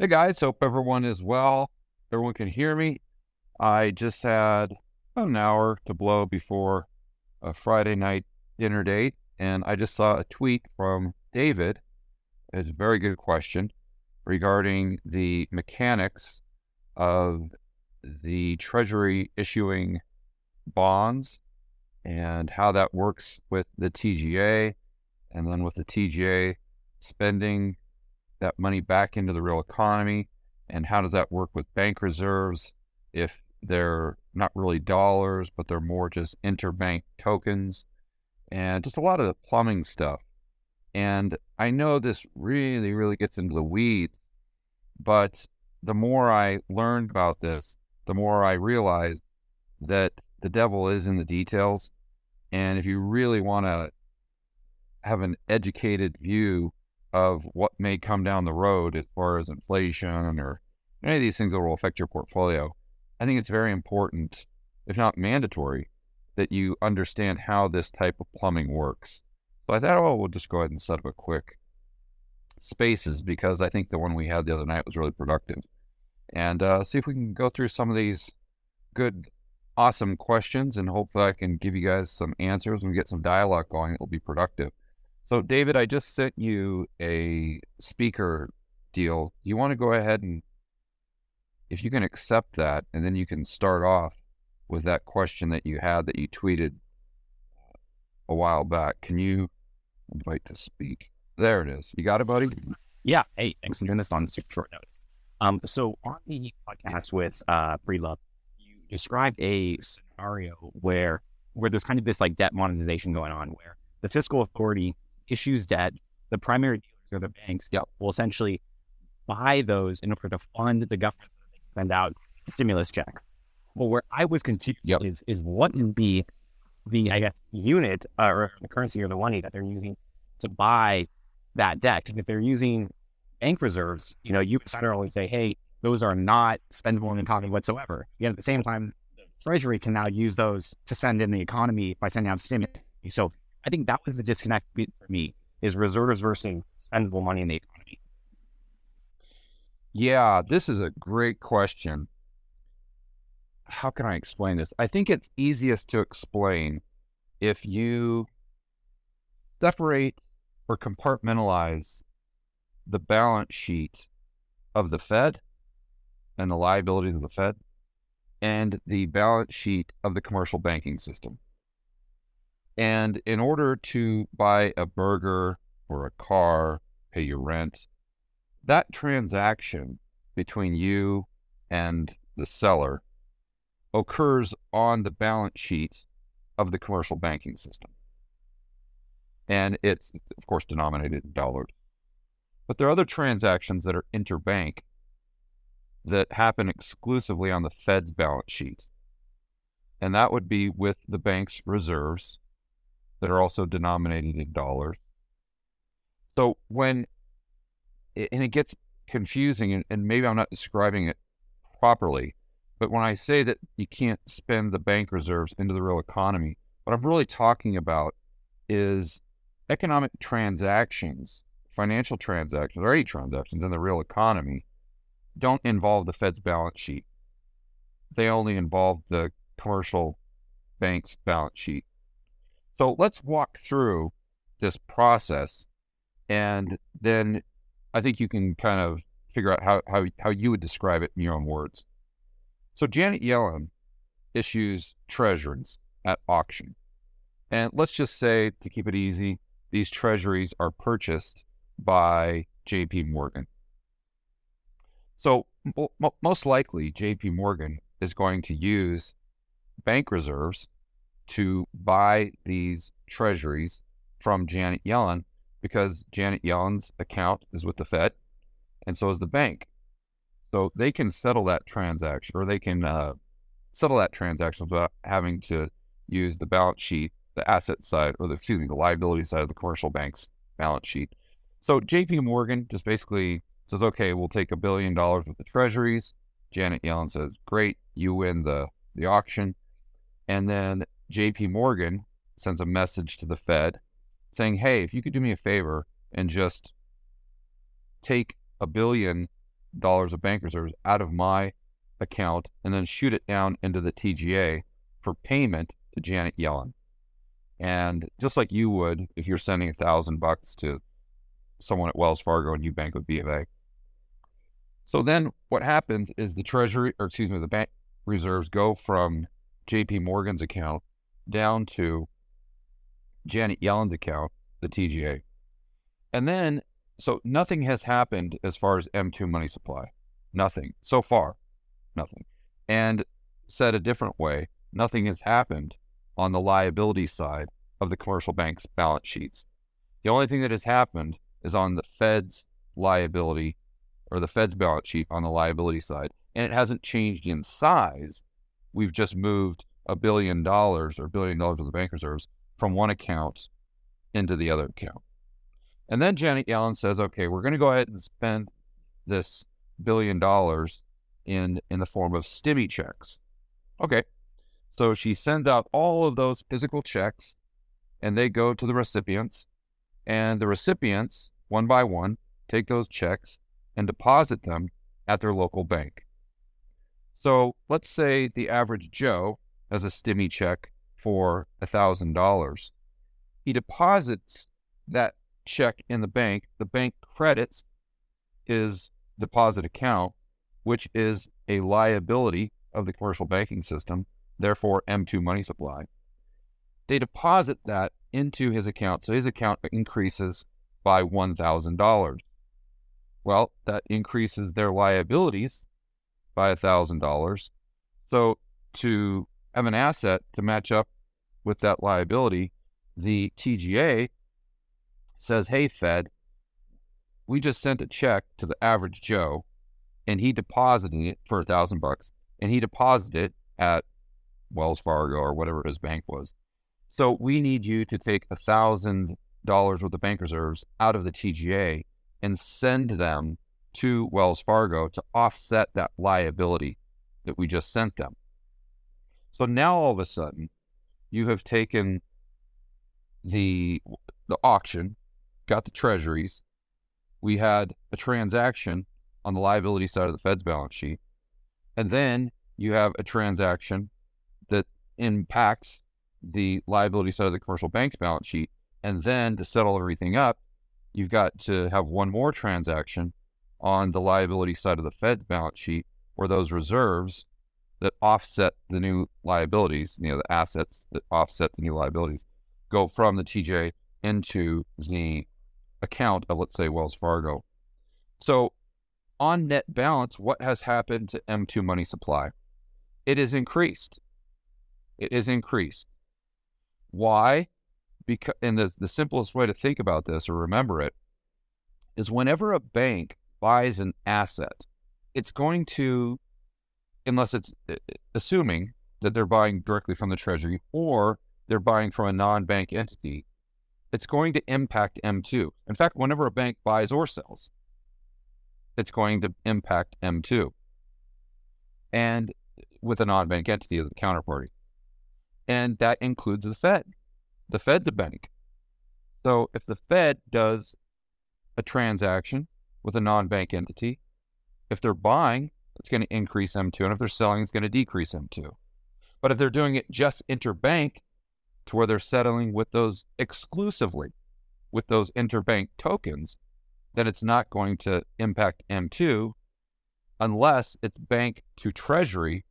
Hey guys, hope everyone is well. Everyone can hear me. I just had an hour to blow before a Friday night dinner date, and I just saw a tweet from David. It's a very good question regarding the mechanics of the Treasury issuing bonds and how that works with the TGA, and then with the TGA spending that money back into the real economy, and how does that work with bank reserves if they're not really dollars, but they're more just interbank tokens, and just a lot of the plumbing stuff. And I know this really, really gets into the weeds, but the more I learned about this, the more I realized that the devil is in the details. And if you really want to have an educated view of what may come down the road as far as inflation or any of these things that will affect your portfolio, I think it's very important, if not mandatory, that you understand how this type of plumbing works. So I thought, oh, we'll just go ahead and set up a quick spaces because I think the one we had the other night was really productive. And uh, see if we can go through some of these good, awesome questions and hopefully I can give you guys some answers and get some dialogue going. It'll be productive. So, David, I just sent you a speaker deal. You want to go ahead and, if you can accept that, and then you can start off with that question that you had that you tweeted a while back. Can you invite to speak? There it is. You got it, buddy? Yeah. Hey, thanks for doing this on super short notice. Um, so on the podcast with uh Breedlove, you described a scenario where where there's kind of this like debt monetization going on where the fiscal authority issues debt, the primary dealers or the banks yep. will essentially buy those in order to fund the government so send out stimulus checks. Well, where I was confused yep. is is what is the the I guess unit uh, or the currency or the money that they're using to buy that debt? Because if they're using bank reserves, you know, you can always say, hey, those are not spendable in the economy whatsoever. Yet at the same time, the Treasury can now use those to spend in the economy by sending out stimulus. So I think that was the disconnect for me is reserves versus spendable money in the economy. Yeah, this is a great question. How can I explain this? I think it's easiest to explain if you separate or compartmentalize the balance sheet of the Fed and the liabilities of the Fed and the balance sheet of the commercial banking system. And in order to buy a burger or a car, pay your rent, that transaction between you and the seller occurs on the balance sheets of the commercial banking system. And it's, of course, denominated in dollars. But there are other transactions that are interbank that happen exclusively on the Fed's balance sheet. And that would be with the bank's reserves that are also denominated in dollars. So when, and it gets confusing, and, maybe I'm not describing it properly, but when I say that you can't spend the bank reserves into the real economy, what I'm really talking about is economic transactions, financial transactions, or any transactions in the real economy don't involve the Fed's balance sheet. They only involve the commercial bank's balance sheet. So let's walk through this process and then I think you can kind of figure out how, how, how you would describe it in your own words. So Janet Yellen issues treasuries at auction. And let's just say, to keep it easy, these treasuries are purchased by JP Morgan. So m- most likely, JP Morgan is going to use bank reserves to buy these treasuries from Janet Yellen because Janet Yellen's account is with the Fed and so is the bank. So they can settle that transaction or they can uh, settle that transaction without having to use the balance sheet, the asset side, or the, excuse me, the liability side of the commercial bank's balance sheet. So JP Morgan just basically says, okay, we'll take a billion dollars with the treasuries. Janet Yellen says, great, you win the, the auction. And then JP Morgan sends a message to the Fed saying, hey, if you could do me a favor and just take a billion dollars of bank reserves out of my account and then shoot it down into the TGA for payment to Janet Yellen. And just like you would if you're sending a thousand bucks to someone at Wells Fargo and you bank with B of A. So then what happens is the treasury or excuse me, the bank reserves go from JP Morgan's account down to Janet Yellen's account, the TGA. And then so nothing has happened as far as M2 money supply. Nothing. So far. Nothing. And said a different way, nothing has happened on the liability side of the commercial bank's balance sheets. The only thing that has happened is on the Fed's liability or the Fed's balance sheet on the liability side. And it hasn't changed in size. We've just moved a billion dollars or billion dollars of the bank reserves from one account into the other account. And then Janet Yellen says, okay, we're going to go ahead and spend this billion dollars in in the form of stimmy checks. Okay. So she sends out all of those physical checks and they go to the recipients and the recipients one by one take those checks and deposit them at their local bank. So let's say the average Joe has a stimmy check for $1,000. He deposits that check in the bank, the bank credits his deposit account, which is a liability of the commercial banking system, therefore M2 money supply. They deposit that into his account, so his account increases by $1,000. Well, that increases their liabilities by $1,000. So to have an asset to match up with that liability, the TGA says, Hey, Fed, we just sent a check to the average Joe and he deposited it for a thousand bucks and he deposited it at Wells Fargo or whatever his bank was. So we need you to take a thousand dollars worth of bank reserves out of the TGA and send them to Wells Fargo to offset that liability that we just sent them. So now all of a sudden, you have taken the the auction got the treasuries. We had a transaction on the liability side of the Fed's balance sheet. And then you have a transaction that impacts the liability side of the commercial bank's balance sheet. And then to settle everything up, you've got to have one more transaction on the liability side of the Fed's balance sheet where those reserves that offset the new liabilities, you know, the assets that offset the new liabilities, go from the TGA into the account of, let's say, Wells Fargo. So, on net balance, what has happened to M2 money supply? It is increased. It is increased. Why? Because, and the, the simplest way to think about this or remember it is whenever a bank buys an asset, it's going to, unless it's uh, assuming that they're buying directly from the Treasury or they're buying from a non bank entity, it's going to impact M2. In fact, whenever a bank buys or sells, it's going to impact M2 and with a non bank entity as a counterparty. And that includes the Fed. The Fed's a bank. So if the Fed does a transaction with a non bank entity, if they're buying, it's going to increase M2. And if they're selling, it's going to decrease M2. But if they're doing it just interbank, to where they're settling with those exclusively with those interbank tokens, then it's not going to impact M2 unless it's bank to treasury,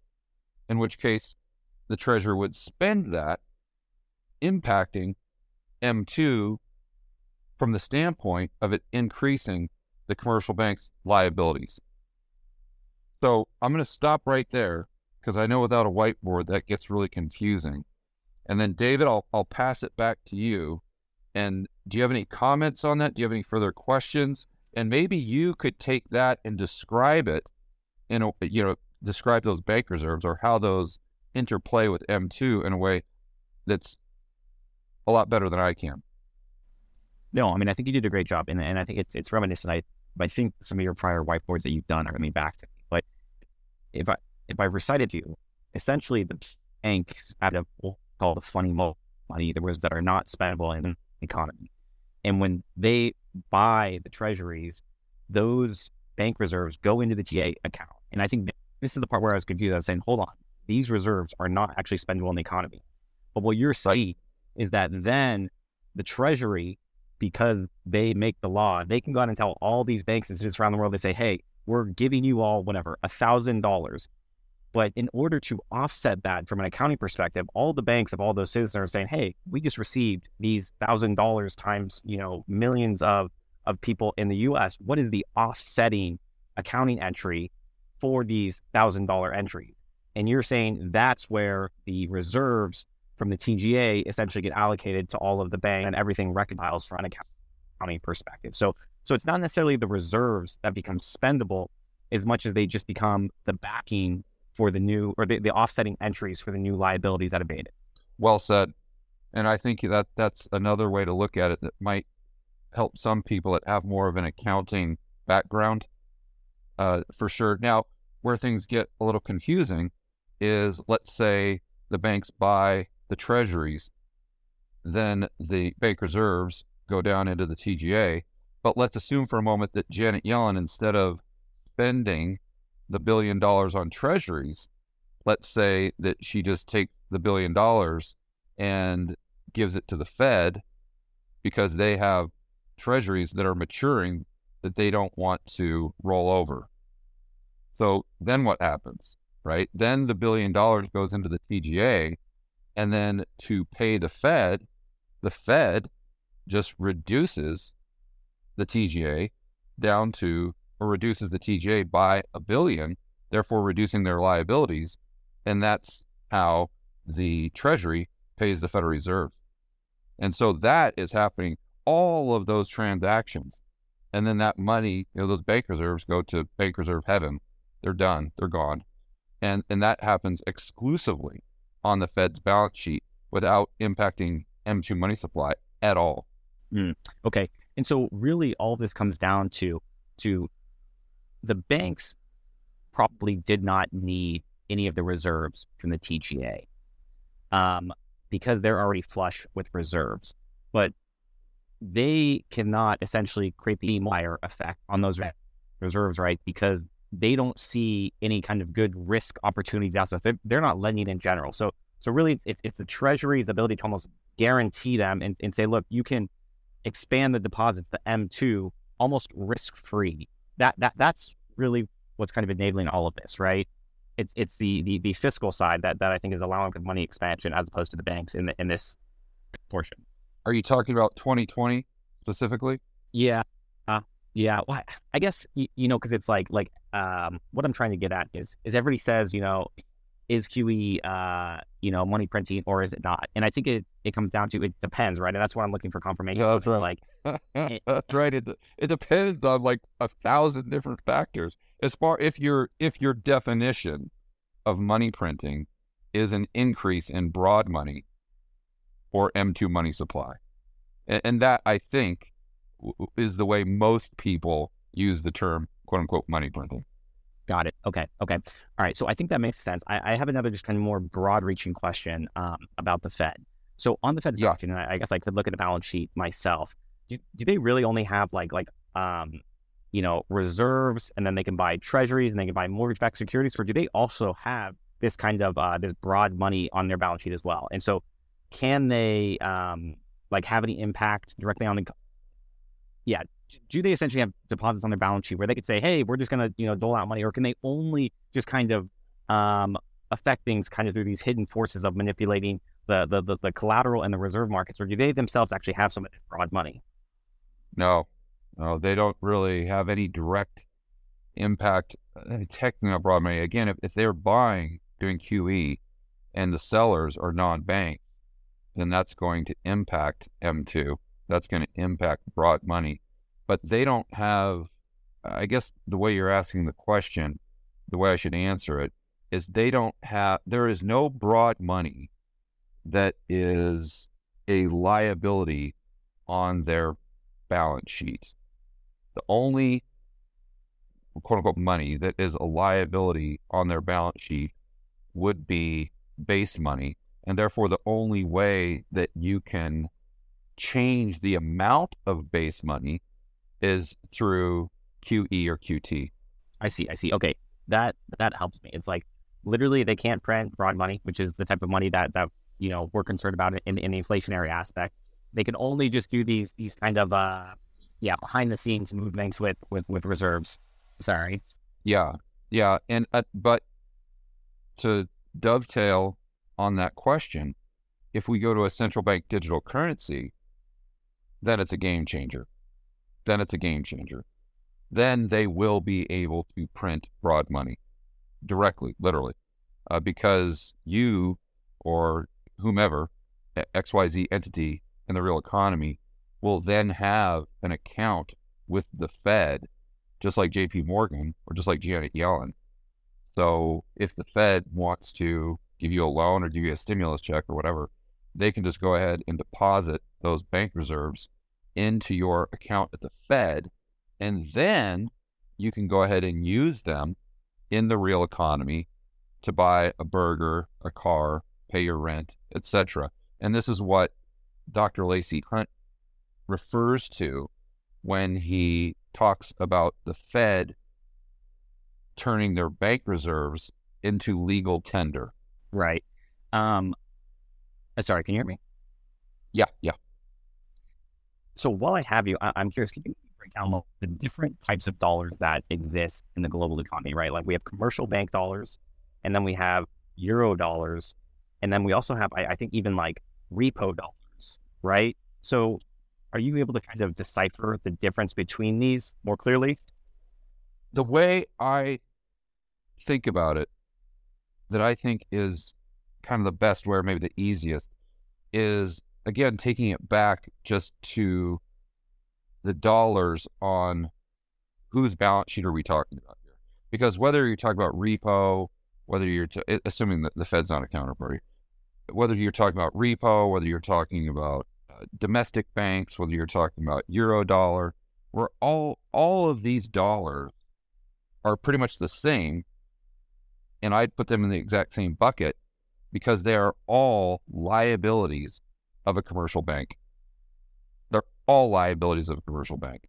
in which case the treasury would spend that, impacting M2 from the standpoint of it increasing the commercial bank's liabilities. So I'm going to stop right there because I know without a whiteboard that gets really confusing. And then, David, I'll, I'll pass it back to you. And do you have any comments on that? Do you have any further questions? And maybe you could take that and describe it in a, you know, describe those bank reserves or how those interplay with M2 in a way that's a lot better than I can. No, I mean, I think you did a great job. And, and I think it's, it's reminiscent. I, I think some of your prior whiteboards that you've done are back to me. But if I, if I recited to you, essentially the banks have a called funny money, the words that are not spendable in the economy. And when they buy the treasuries, those bank reserves go into the TGA account. And I think this is the part where I was confused. I was saying, hold on, these reserves are not actually spendable in the economy. But what you're saying is that then the Treasury, because they make the law, they can go out and tell all these banks and cities around the world, they say, hey, we're giving you all whatever, a thousand dollars. But in order to offset that from an accounting perspective, all the banks of all those citizens are saying, hey, we just received these thousand dollars times, you know, millions of, of people in the US. What is the offsetting accounting entry for these thousand dollar entries? And you're saying that's where the reserves from the TGA essentially get allocated to all of the bank and everything reconciles from an accounting perspective. So so it's not necessarily the reserves that become spendable as much as they just become the backing for the new or the, the offsetting entries for the new liabilities that abated. Well said. And I think that that's another way to look at it that might help some people that have more of an accounting background, uh, for sure. Now, where things get a little confusing is let's say the banks buy the treasuries, then the bank reserves go down into the TGA. But let's assume for a moment that Janet Yellen, instead of spending the billion dollars on treasuries, let's say that she just takes the billion dollars and gives it to the Fed because they have treasuries that are maturing that they don't want to roll over. So then what happens, right? Then the billion dollars goes into the TGA and then to pay the Fed, the Fed just reduces the TGA down to, or reduces the TGA by a billion, therefore reducing their liabilities. And that's how the Treasury pays the Federal Reserve. And so that is happening, all of those transactions. And then that money, you know, those bank reserves go to bank reserve heaven. They're done, they're gone. And, and that happens exclusively on the Fed's balance sheet without impacting M2 money supply at all. Mm, okay. And so really all this comes down to to the banks probably did not need any of the reserves from the TGA um, because they're already flush with reserves. But they cannot essentially create the multiplier effect on those reserves, right? Because they don't see any kind of good risk opportunities out. So they're, they're not lending in general. So so really, it's, it's the Treasury's ability to almost guarantee them and, and say, look, you can expand the deposits, the M2, almost risk free. That that that's really what's kind of enabling all of this, right? It's it's the the, the fiscal side that, that I think is allowing for money expansion as opposed to the banks in the, in this portion. Are you talking about 2020 specifically? Yeah, uh, yeah, well, I guess you, you know because it's like like um, what I'm trying to get at is is everybody says you know is QE uh, you know money printing or is it not? And I think it it comes down to it depends, right? And that's what I'm looking for confirmation. Yeah, that's right. Like it, that's right. It it depends on like a thousand different factors. As far if your if your definition of money printing is an increase in broad money or M2 money supply, and, and that I think is the way most people use the term quote unquote money printing. Got it. Okay. Okay. All right. So I think that makes sense. I, I have another just kind of more broad reaching question um, about the Fed. So on the Fed's yeah. and I, I, guess I could look at the balance sheet myself. Do, do they really only have like like um, you know reserves, and then they can buy treasuries and they can buy mortgage-backed securities, or do they also have this kind of uh, this broad money on their balance sheet as well? And so, can they um, like have any impact directly on the yeah do they essentially have deposits on their balance sheet where they could say, "Hey, we're just going to you know dole out money," or can they only just kind of um, affect things kind of through these hidden forces of manipulating the, the the, the collateral and the reserve markets, or do they themselves actually have some broad money? No, no, they don't really have any direct impact. Uh, technically, not broad money. Again, if, if they're buying doing QE and the sellers are non-bank, then that's going to impact M2. That's going to impact broad money but they don't have, I guess the way you're asking the question, the way I should answer it is they don't have, there is no broad money that is a liability on their balance sheets. The only quote unquote money that is a liability on their balance sheet would be base money. And therefore, the only way that you can change the amount of base money is through QE or QT. I see. I see. Okay, that that helps me. It's like literally they can't print broad money, which is the type of money that that you know we're concerned about in, in the inflationary aspect. They can only just do these these kind of uh yeah behind the scenes movements with with with reserves. Sorry. Yeah, yeah, and uh, but to dovetail on that question, if we go to a central bank digital currency, then it's a game changer. Then it's a game changer. Then they will be able to print broad money directly, literally, uh, because you or whomever, XYZ entity in the real economy, will then have an account with the Fed, just like JP Morgan or just like Janet Yellen. So if the Fed wants to give you a loan or give you a stimulus check or whatever, they can just go ahead and deposit those bank reserves into your account at the Fed. And then you can go ahead and use them in the real economy to buy a burger, a car, pay your rent, etc. And this is what Dr. Lacey Hunt refers to when he talks about the Fed turning their bank reserves into legal tender. Right. Um, uh, sorry, can you hear me? Yeah, yeah. So while I have you, I- am curious, can you break down the different types of dollars that exist in the global economy, right? Like we have commercial bank dollars, and then we have euro dollars, and then we also have, I, I think, even like repo dollars, right? So are you able to kind of decipher the difference between these more clearly? The way I think about it, that I think is kind of the best way, or maybe the easiest, is again taking it back just to the dollars on whose balance sheet are we talking about here? Because whether you're talking about repo, whether you're t- assuming that the Fed's not a counterparty, whether you're talking about repo, whether you're talking about uh, domestic banks, whether you're talking about euro dollar, where all all of these dollars are pretty much the same, and I'd put them in the exact same bucket because they are all liabilities of a commercial bank. They're all liabilities of a commercial bank.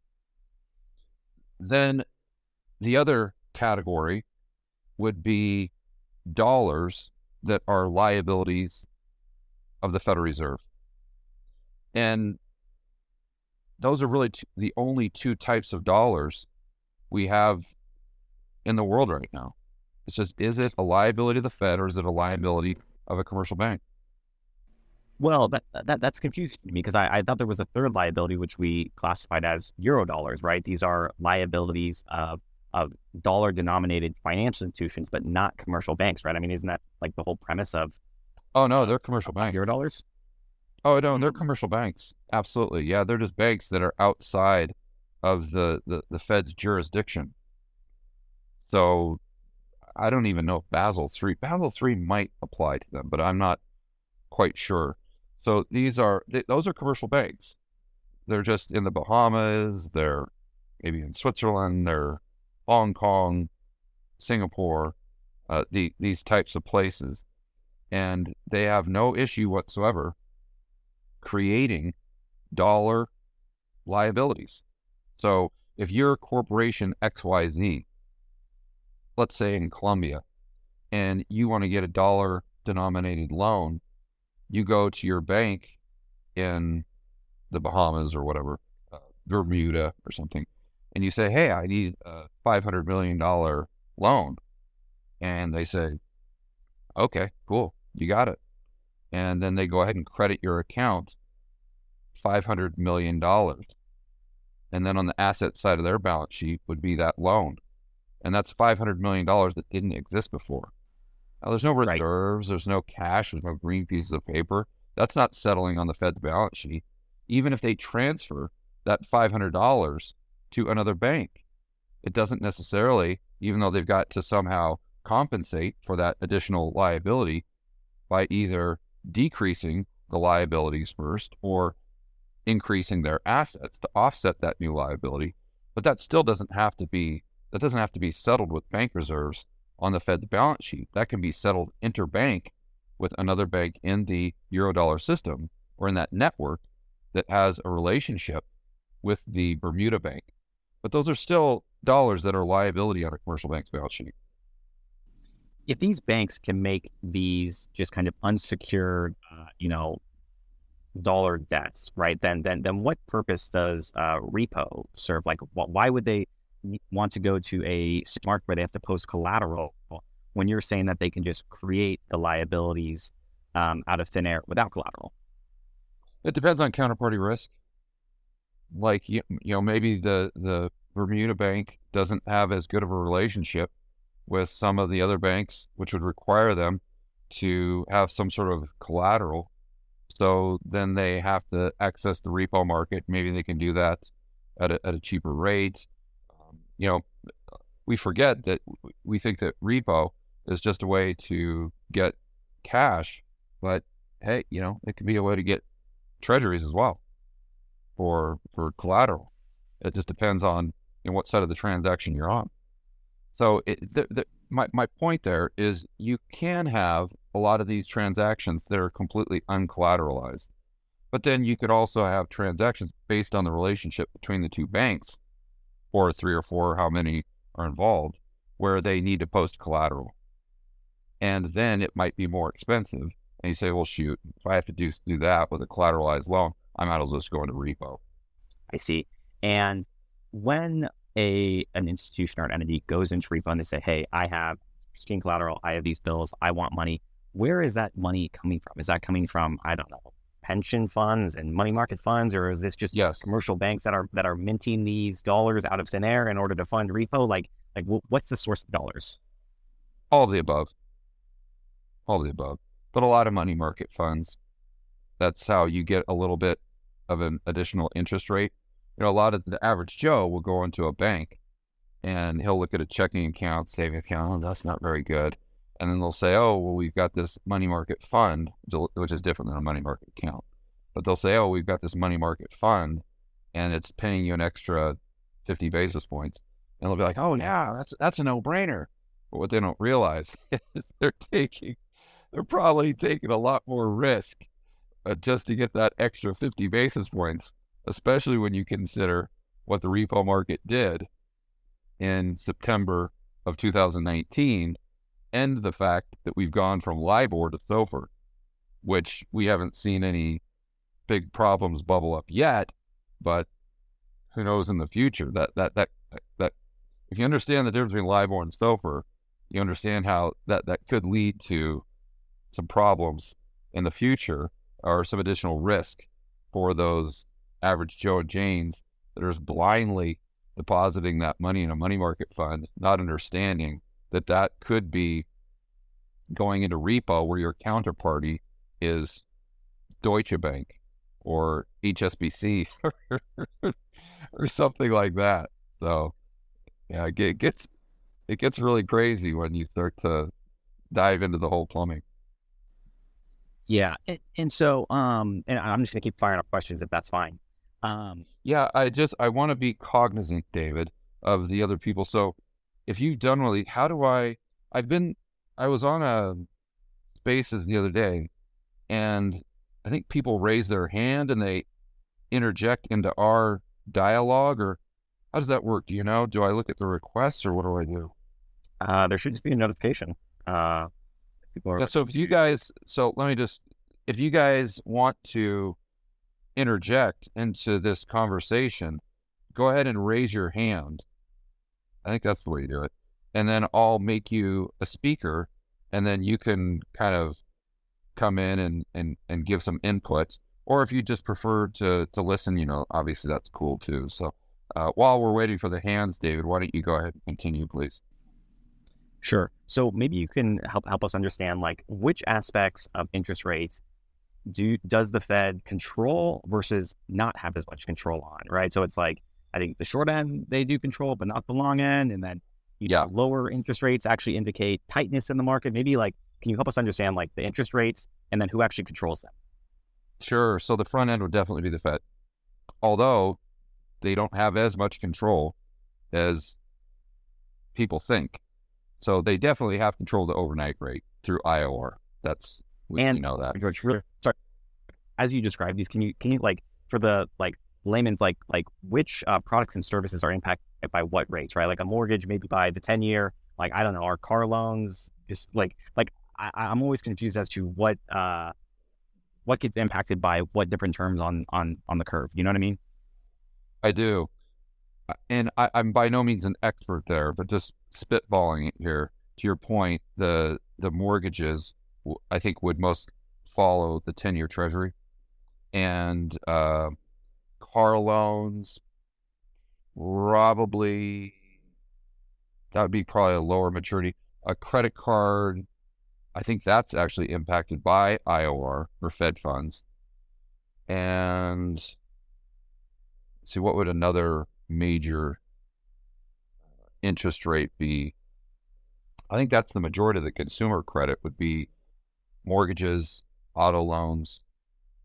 Then the other category would be dollars that are liabilities of the Federal Reserve. And those are really the only two types of dollars we have in the world right now. It's just, is it a liability of the Fed or is it a liability of a commercial bank? Well, that, that that's confusing to me because I, I thought there was a third liability which we classified as euro dollars, right? These are liabilities of of dollar denominated financial institutions, but not commercial banks, right? I mean, isn't that like the whole premise of? Oh no, they're commercial banks. Euro dollars. Oh no, they're hmm. commercial banks. Absolutely, yeah. They're just banks that are outside of the the, the Fed's jurisdiction. So I don't even know if Basel three Basel three might apply to them, but I'm not quite sure. So these are th- those are commercial banks. They're just in the Bahamas. They're maybe in Switzerland. They're Hong Kong, Singapore, uh, the, these types of places, and they have no issue whatsoever creating dollar liabilities. So if you're corporation XYZ let's say in Colombia, and you want to get a dollar denominated loan, you go to your bank in the Bahamas or whatever, uh, Bermuda or something, and you say, Hey, I need a $500 million loan. And they say, Okay, cool, you got it. And then they go ahead and credit your account $500 million. And then on the asset side of their balance sheet would be that loan and that's $500 million that didn't exist before. Now, there's no reserves, right. there's no cash, there's no green pieces of paper. That's not settling on the Fed's balance sheet. Even if they transfer that $500 to another bank, it doesn't necessarily, even though they've got to somehow compensate for that additional liability by either decreasing the liabilities first or increasing their assets to offset that new liability. But that still doesn't have to be that doesn't have to be settled with bank reserves on the Fed's balance sheet. That can be settled interbank with another bank in the Eurodollar system or in that network that has a relationship with the Bermuda bank. but those are still dollars that are liability on a commercial bank's balance sheet. If these banks can make these just kind of unsecured, uh, you know, dollar debts, right? Then, then, then, what purpose does uh, repo serve? Like, why would they want to go to a market where they have to post collateral when you're saying that they can just create the liabilities um, out of thin air without collateral? It depends on counterparty risk. Like you, you know, maybe the the Bermuda bank doesn't have as good of a relationship with some of the other banks, which would require them to have some sort of collateral. So then they have to access the repo market. Maybe they can do that at a, at a cheaper rate. You know, we forget that we think that repo is just a way to get cash, but hey, you know, it can be a way to get treasuries as well for for collateral. It just depends on you know, what side of the transaction you're on. So it, the, the, my my point there is you can have a lot of these transactions that are completely uncollateralized, but then you could also have transactions based on the relationship between the two banks, or three or four, how many are involved, where they need to post collateral, and then it might be more expensive and you say, well, shoot, if I have to do do that with a collateralized loan, I might as well just go into repo. I see. And when a an institution or an entity goes into repo and they say, hey, I have skin collateral, I have these bills, I want money. Where is that money coming from? Is that coming from I don't know pension funds and money market funds, or is this just yes. commercial banks that are that are minting these dollars out of thin air in order to fund repo? Like like what's the source of dollars? All of the above. All of the above but a lot of money market funds. That's how you get a little bit of an additional interest rate. You know, a lot of the average Joe will go into a bank and he'll look at a checking account, savings account, oh, that's not very good. And then they'll say, oh, well, we've got this money market fund, which is different than a money market account. But they'll say, oh, we've got this money market fund and it's paying you an extra 50 basis points. And they'll be like, oh, yeah, that's, that's a no brainer. But what they don't realize is they're taking they're probably taking a lot more risk uh, just to get that extra 50 basis points, especially when you consider what the repo market did in September of 2019 and the fact that we've gone from LIBOR to SOFR, which we haven't seen any big problems bubble up yet, but who knows in the future? That that that that if you understand the difference between LIBOR and SOFR, you understand how that that could lead to some problems in the future or some additional risk for those average Joe and Janes that are just blindly depositing that money in a money market fund, not understanding that that could be going into repo where your counterparty is Deutsche Bank or HSBC or something like that. So, yeah, it gets it gets really crazy when you start to dive into the whole plumbing. Yeah, and, and so um, and I'm just gonna keep firing up questions if that's fine. Um, yeah, I just I want to be cognizant, David, of the other people. So if you've done really, how do I? I've been I was on a spaces the other day, and I think people raise their hand and they interject into our dialogue, or how does that work? Do you know? Do I look at the requests, or what do I do? Uh, there should just be a notification. Uh, People are... Yeah. So if you guys, so let me just, if you guys want to interject into this conversation, go ahead and raise your hand. I think that's the way you do it. And then I'll make you a speaker, and then you can kind of come in and, and, and give some input. Or if you just prefer to, to listen, you know, obviously that's cool too. So uh, while we're waiting for the hands, David, why don't you go ahead and continue, please? Sure. So maybe you can help help us understand like which aspects of interest rates do does the Fed control versus not have as much control on, right? So it's like I think the short end they do control, but not the long end, and then yeah, know, lower interest rates actually indicate tightness in the market. Maybe like can you help us understand like the interest rates and then who actually controls them? Sure. So the front end would definitely be the Fed, although they don't have as much control as people think. So they definitely have control the overnight rate through IOR. That's we, and, you know that. George, really, sorry. As you describe these, can you can you like for the like layman's like like which uh, products and services are impacted by what rates, right? Like a mortgage, maybe by the 10 year, like, I don't know, our car loans, just like, like I, I'm always confused as to what, uh, what gets impacted by what different terms on, on, on the curve. You know what I mean? I do. And I, I'm by no means an expert there, but just spitballing it here to your point, the, the mortgages, I think would most follow the 10 year treasury and, uh, car loans, probably that would be probably a lower maturity. A credit card, I think that's actually impacted by IOR or Fed funds. And see, what would another major interest rate be? I think that's the majority of the consumer credit would be mortgages, auto loans,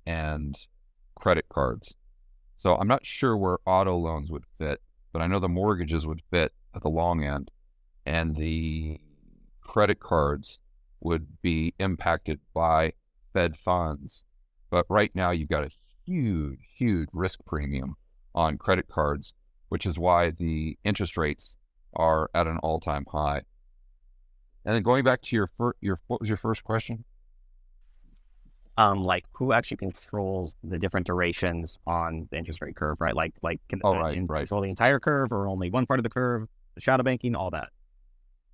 and credit cards. So I'm not sure where auto loans would fit, but I know the mortgages would fit at the long end, and the credit cards would be impacted by Fed funds. But right now, you've got a huge, huge risk premium on credit cards, which is why the interest rates are at an all-time high. And then going back to your fir- your what was your first question? Um, like who actually controls the different durations on the interest rate curve, right? Like, like can oh, right, right. control the entire curve or only one part of the curve, the shadow banking, all that.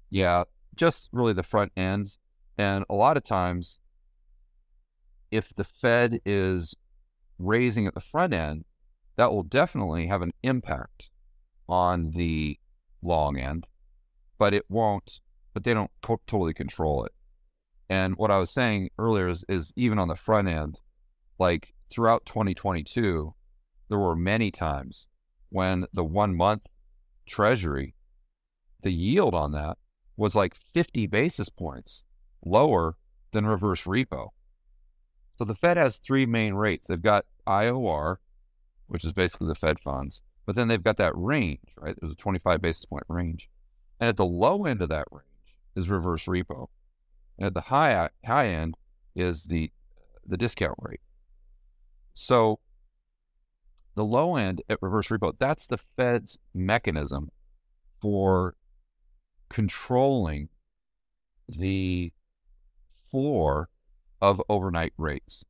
Yeah, just really the front end. And a lot of times, if the Fed is raising at the front end, that will definitely have an impact on the long end, but it won't, but they don't to- totally control it. And what I was saying earlier is, is even on the front end, like throughout 2022, there were many times when the one month treasury, the yield on that was like 50 basis points lower than reverse repo. So the Fed has three main rates. They've got IOR, which is basically the Fed funds, but then they've got that range, right? There's a 25 basis point range. And at the low end of that range is reverse repo. At the high uh, high end is the the discount rate. So the low end at reverse repo, that's the Fed's mechanism for controlling the floor of overnight rates.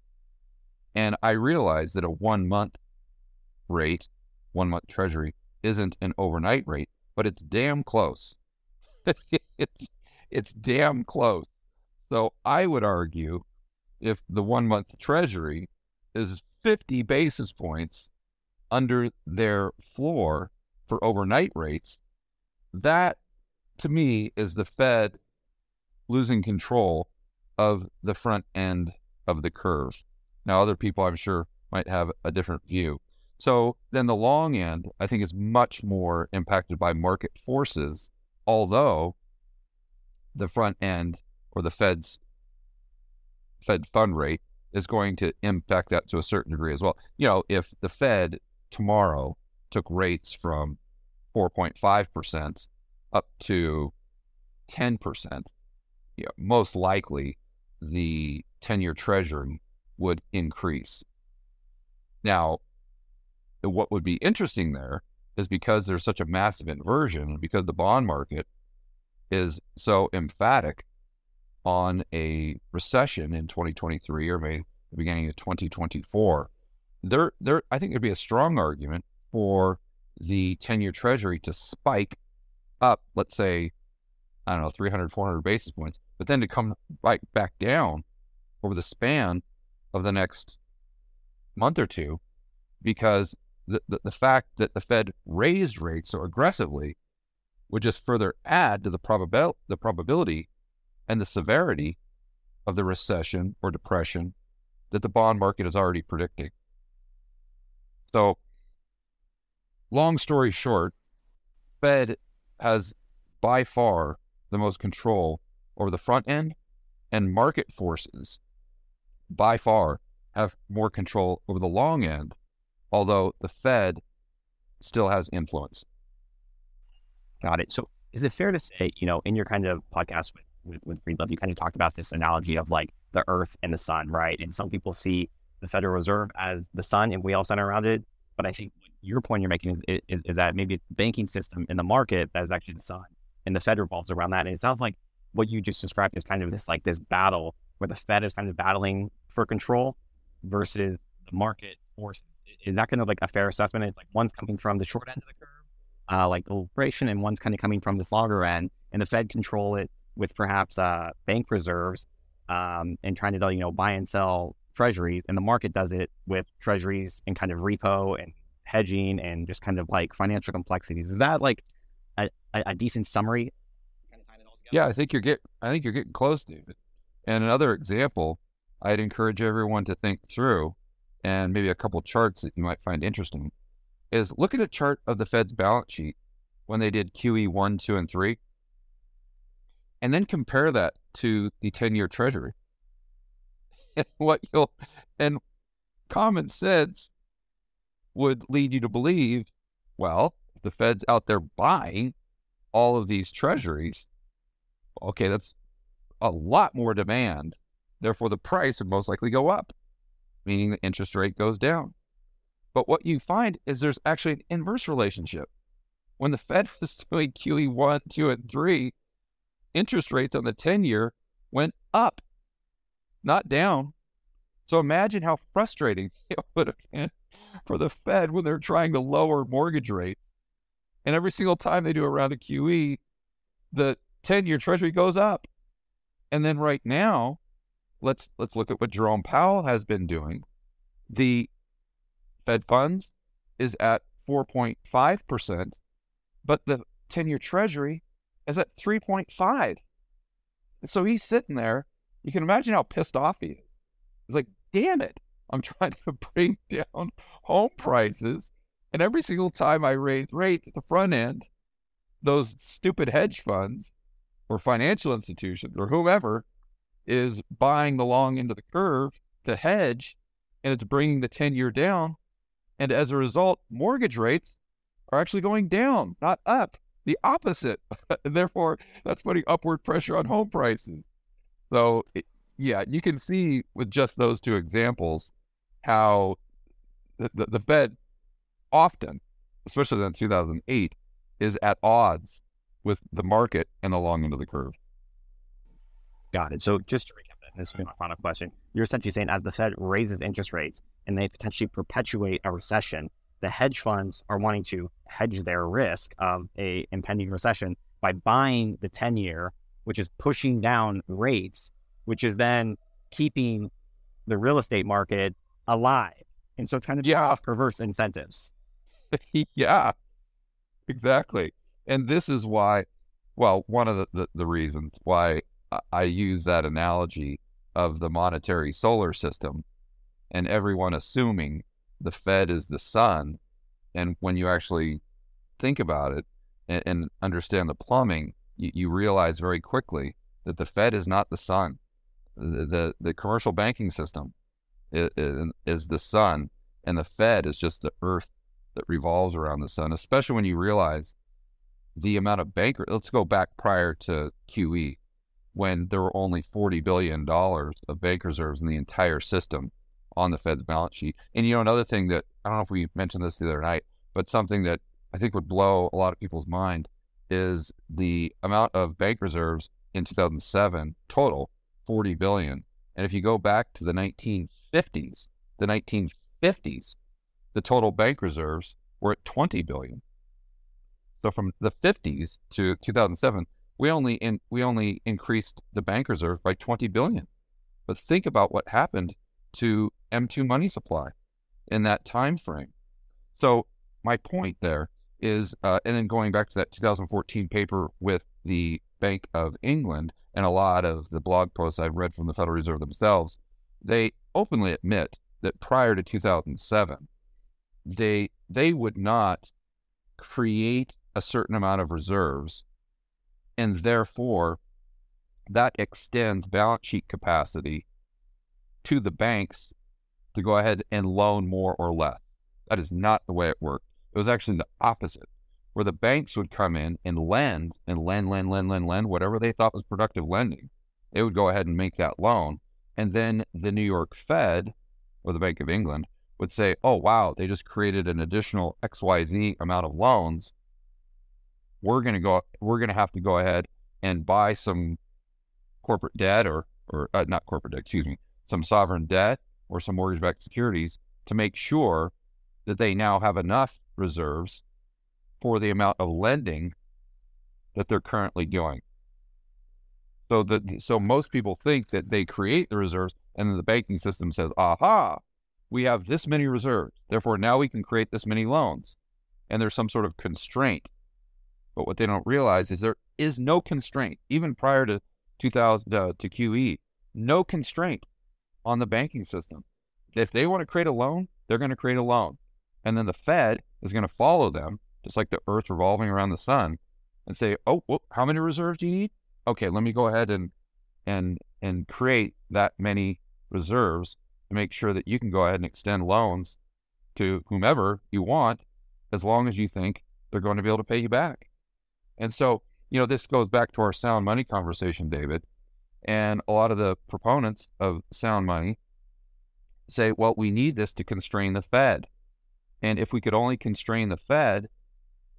And I realize that a one month rate, one month treasury, isn't an overnight rate, but it's damn close. it's it's damn close. So I would argue if the one month treasury is 50 basis points under their floor for overnight rates, that to me is the Fed losing control of the front end of the curve. Now, other people I'm sure might have a different view. So then the long end, I think, is much more impacted by market forces, although the front end or the Fed's Fed fund rate is going to impact that to a certain degree as well. You know, if the Fed tomorrow took rates from 4.5% up to 10%, you know, most likely the 10 year treasury would increase. Now, what would be interesting there is because there's such a massive inversion because the bond market is so emphatic on a recession in 2023 or maybe the beginning of 2024, there, there, I think there'd be a strong argument for the 10 year treasury to spike up, let's say, I don't know, 300, 400 basis points, but then to come right back down over the span of the next month or two, because the, the, the fact that the Fed raised rates so aggressively would just further add to the, probabil- the probability and the severity of the recession or depression that the bond market is already predicting. So, long story short, Fed has by far the most control over the front end, and market forces by far have more control over the long end, although the Fed still has influence. Got it. So, is it fair to say, you know, in your kind of podcast with with, with Breedlove, you kind of talked about this analogy of like the earth and the sun, right? And some people see the Federal Reserve as the sun and we all center around it. But I think your point you're making is, is, is that maybe it's the banking system in the market that is actually the sun, and the Fed revolves around that. And it sounds like what you just described is kind of this like this battle where the Fed is kind of battling for control versus the market forces. Is that kind of like a fair assessment? It's like one's coming from the short end of the curve, uh, like the liberation, and one's kind of coming from this longer end, and the Fed control it with perhaps uh, bank reserves um, and trying to you know buy and sell treasuries, and the market does it with treasuries and kind of repo and hedging and just kind of like financial complexities. Is that like a, a decent summary? yeah, I think you're get. I think you're getting close, David. And another example, I'd encourage everyone to think through, and maybe a couple charts that you might find interesting, is look at a chart of the Fed's balance sheet when they did QE one, two, and three, and then compare that to the ten-year Treasury. And what you'll and common sense would lead you to believe, well, the Fed's out there buying all of these treasuries, okay, that's a lot more demand. Therefore, the price would most likely go up, meaning the interest rate goes down. But what you find is there's actually an inverse relationship. When the Fed was doing QE 1, 2, and 3, interest rates on the 10 year went up, not down. So imagine how frustrating it would have been for the Fed when they're trying to lower mortgage rates. And every single time they do a round of QE, the 10 year treasury goes up. And then right now, let's let's look at what Jerome Powell has been doing. The Fed funds is at 4.5%, but the 10-year treasury is at 3.5. So he's sitting there. You can imagine how pissed off he is. He's like, "Damn it. I'm trying to bring down home prices, and every single time I raise rates at the front end, those stupid hedge funds or financial institutions or whomever is buying the long end of the curve to hedge and it's bringing the 10 year down. And as a result, mortgage rates are actually going down, not up, the opposite. and therefore, that's putting upward pressure on home prices. So, it, yeah, you can see with just those two examples how the, the, the Fed often, especially in 2008, is at odds with the market and the long end of the curve. Got it. So just to recap that, this is my final question. You're essentially saying as the Fed raises interest rates and they potentially perpetuate a recession, the hedge funds are wanting to hedge their risk of a impending recession by buying the 10 year, which is pushing down rates, which is then keeping the real estate market alive. And so it's kind of yeah. perverse incentives. yeah, exactly. And this is why, well, one of the, the, the reasons why I use that analogy of the monetary solar system and everyone assuming the Fed is the sun. And when you actually think about it and, and understand the plumbing, you, you, realize very quickly that the Fed is not the sun. The, the, the commercial banking system is, is the sun, and the Fed is just the earth that revolves around the sun, especially when you realize the amount of banker. Let's go back prior to QE, when there were only forty billion dollars of bank reserves in the entire system on the Fed's balance sheet. And you know, another thing that I don't know if we mentioned this the other night, but something that I think would blow a lot of people's mind is the amount of bank reserves in 2007 total 40 billion. And if you go back to the 1950s, the 1950s, the total bank reserves were at 20 billion. So from the 50s to 2007, we only in, we only increased the bank reserve by 20 billion. But think about what happened to M2 money supply in that time frame. So my point there is, uh, and then going back to that 2014 paper with the Bank of England and a lot of the blog posts I've read from the Federal Reserve themselves, they openly admit that prior to 2007, they they would not create a certain amount of reserves, and therefore that extends balance sheet capacity to the banks to go ahead and loan more or less. That is not the way it worked. It was actually the opposite, where the banks would come in and lend and lend, lend, lend, lend, lend, whatever they thought was productive lending. They would go ahead and make that loan. And then the New York Fed or the Bank of England would say, oh, wow, they just created an additional XYZ amount of loans. We're going to go, we're going to have to go ahead and buy some corporate debt or, or uh, not corporate debt, excuse me, some sovereign debt or some mortgage backed securities to make sure that they now have enough reserves for the amount of lending that they're currently doing. So that so most people think that they create the reserves and then the banking system says, aha, we have this many reserves. Therefore, now we can create this many loans. And there's some sort of constraint. But what they don't realize is there is no constraint, even prior to 2000 uh, to QE, no constraint on the banking system. If they want to create a loan, they're going to create a loan. And then the Fed is going to follow them, just like the earth revolving around the sun, and say, oh, how many reserves do you need? Okay, let me go ahead and and and create that many reserves to make sure that you can go ahead and extend loans to whomever you want as long as you think they're going to be able to pay you back. And so, you know, this goes back to our sound money conversation, David. And a lot of the proponents of sound money say, well, we need this to constrain the Fed. And if we could only constrain the Fed,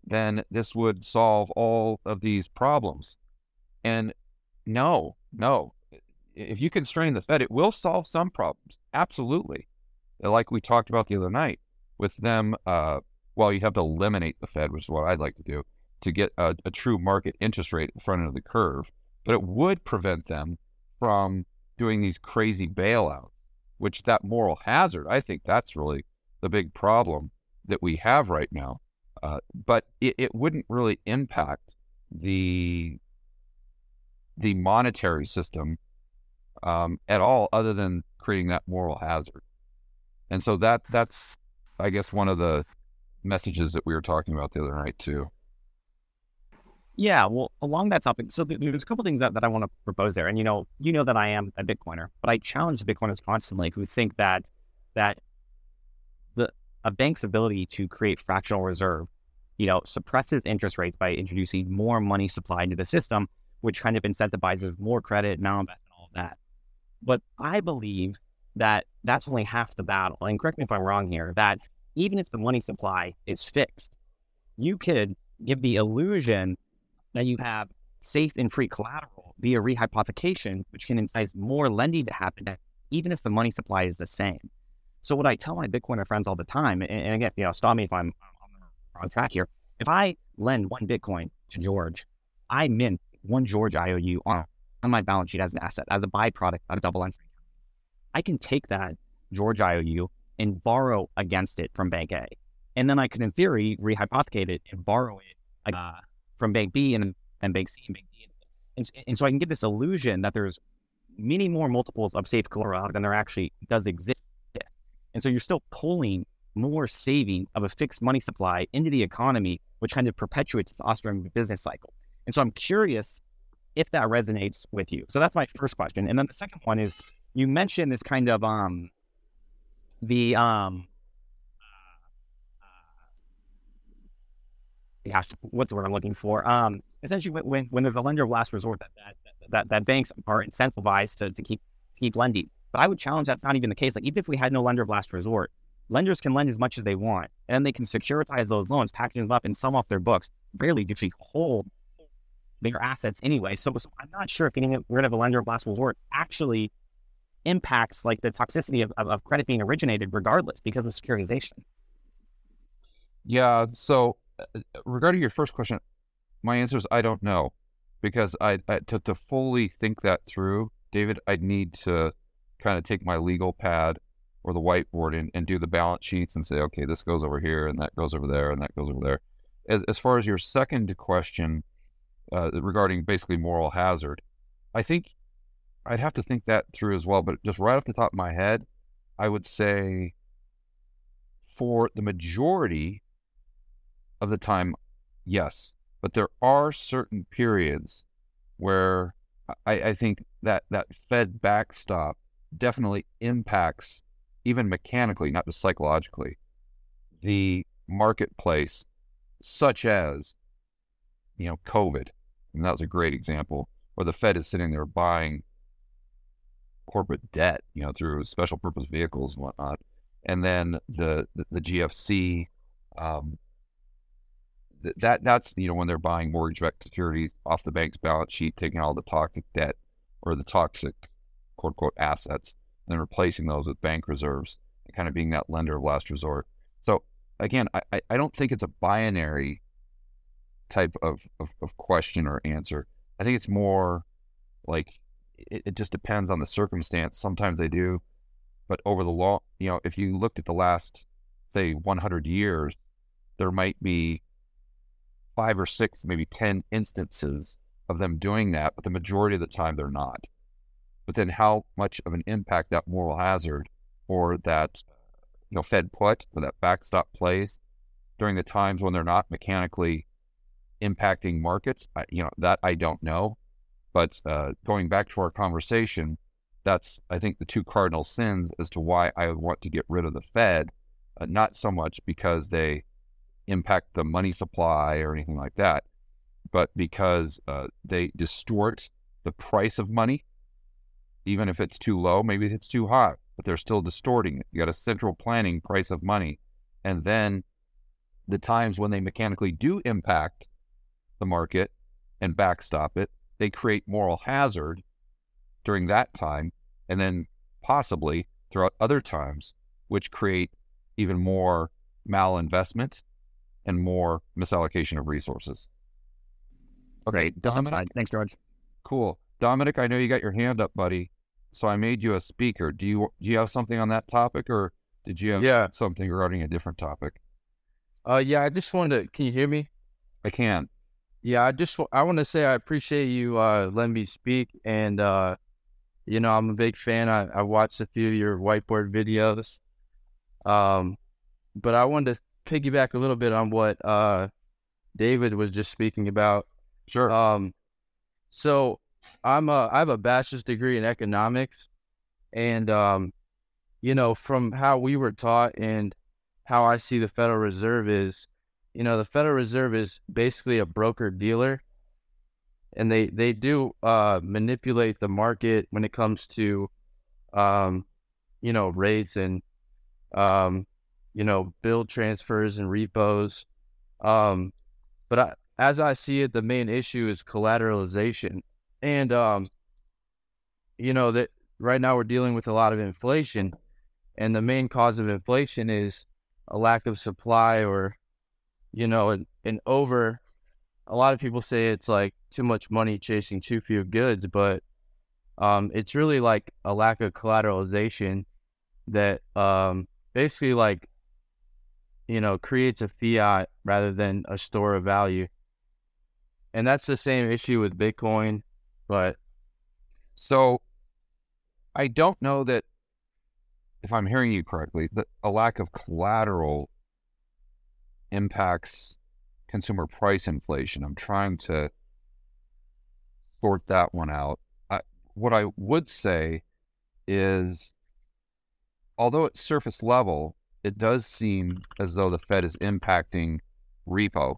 then this would solve all of these problems. And no, no, if you constrain the Fed, it will solve some problems. Absolutely. Like we talked about the other night with them, uh, well, you have to eliminate the Fed, which is what I'd like to do, to get a, a true market interest rate in front of the curve. But it would prevent them from doing these crazy bailouts, which that moral hazard, I think that's really the big problem that we have right now. Uh, but it, it wouldn't really impact the the monetary system um, at all other than creating that moral hazard. And so that that's I guess one of the messages that we were talking about the other night too. Yeah, well, along that topic, so there's a couple things that, that I want to propose there. And you know, you know that I am a Bitcoiner, but I challenge the Bitcoiners constantly who think that that the a bank's ability to create fractional reserve, you know, suppresses interest rates by introducing more money supply into the system, which kind of incentivizes more credit, now invest, and all of that. But I believe that that's only half the battle. And correct me if I'm wrong here, that even if the money supply is fixed, you could give the illusion that you have safe and free collateral via rehypothecation, which can entice more lending to happen, even if the money supply is the same. So what I tell my Bitcoiner friends all the time, and, and again, you know, stop me if I'm on track here. If I lend one Bitcoin to George, I mint one George IOU on on my balance sheet as an asset, as a byproduct of a double entry. I can take that George IOU and borrow against it from Bank A. And then I could, in theory, rehypothecate it and borrow it uh, from Bank B and, and Bank C and Bank D. And, and so I can get this illusion that there's many more multiples of safe collateral than there actually does exist. And so you're still pulling more saving of a fixed money supply into the economy, which kind of perpetuates the Austrian business cycle. And so I'm curious if that resonates with you. So that's my first question. And then the second one is you mentioned this kind of um the um gosh, what's the word I'm looking for? Um, essentially, when when there's a lender of last resort, that that that, that banks are incentivized to, to keep to keep lending. But I would challenge that's not even the case. Like even if we had no lender of last resort, lenders can lend as much as they want, and then they can securitize those loans, package them up, and sell off their books. Barely actually hold their assets anyway. So, so I'm not sure if getting rid of a lender of last resort actually impacts like the toxicity of, of, of credit being originated regardless because of securitization. Yeah. So regarding your first question, my answer is I don't know because I, I to, to fully think that through, David, I'd need to kind of take my legal pad or the whiteboard and, and do the balance sheets and say, okay, this goes over here and that goes over there and that goes over there. As, as far as your second question, uh, regarding basically moral hazard. I think I'd have to think that through as well. But just right off the top of my head, I would say for the majority of the time, yes. But there are certain periods where I, I think that that Fed backstop definitely impacts, even mechanically, not just psychologically, the marketplace, such as you know COVID and that was a great example where the Fed is sitting there buying corporate debt, you know, through special purpose vehicles and whatnot. and then the the, the GFC. Um, that that's you know when they're buying mortgage-backed securities off the bank's balance sheet, taking all the toxic debt or the toxic quote unquote assets, and replacing those with bank reserves, and kind of being that lender of last resort. So again, I, I don't think it's a binary type of, of, of question or answer. I think it's more like it, it just depends on the circumstance. Sometimes they do, but over the long, you know, if you looked at the last, say, 100 years, there might be five or six, maybe 10 instances of them doing that, but the majority of the time they're not. But then how much of an impact that moral hazard or that, you know, Fed put or that backstop plays during the times when they're not mechanically impacting markets, I, you know, that I don't know. But uh, going back to our conversation, that's, I think, the two cardinal sins as to why I would want to get rid of the Fed, uh, not so much because they impact the money supply or anything like that, but because uh, they distort the price of money. Even if it's too low, maybe it's too high, but they're still distorting it. You got a central planning price of money. And then the times when they mechanically do impact the market and backstop it, they create moral hazard during that time, and then possibly throughout other times, which create even more malinvestment and more misallocation of resources. Okay, Dominic. Thanks, George. Cool, Dominic. I know you got your hand up, buddy. So I made you a speaker. Do you do you have something on that topic, or did you have yeah. something regarding a different topic? Uh, yeah. I just wanted to. Can you hear me? I can. Yeah, I just I want to say I appreciate you uh, letting me speak, and uh, you know I'm a big fan. I, I watched a few of your whiteboard videos, um, but I wanted to piggyback a little bit on what uh, David was just speaking about. Sure. Um, so I'm a I have a bachelor's degree in economics, and um, you know from how we were taught and how I see the Federal Reserve is you know, the Federal Reserve is basically a broker dealer, and they they do uh, manipulate the market when it comes to, um, you know, rates and, um, you know, build transfers and repos. Um, but I, as I see it, the main issue is collateralization, and um, you know that right now we're dealing with a lot of inflation, and the main cause of inflation is a lack of supply or you know, an, and over, a lot of people say it's like too much money chasing too few goods, but um, it's really like a lack of collateralization that um, basically like, you know, creates a fiat rather than a store of value. And that's the same issue with Bitcoin, but so I don't know that if I'm hearing you correctly, that a lack of collateral impacts consumer price inflation. I'm trying to sort that one out. I, what I would say is, although at surface level, it does seem as though the Fed is impacting repo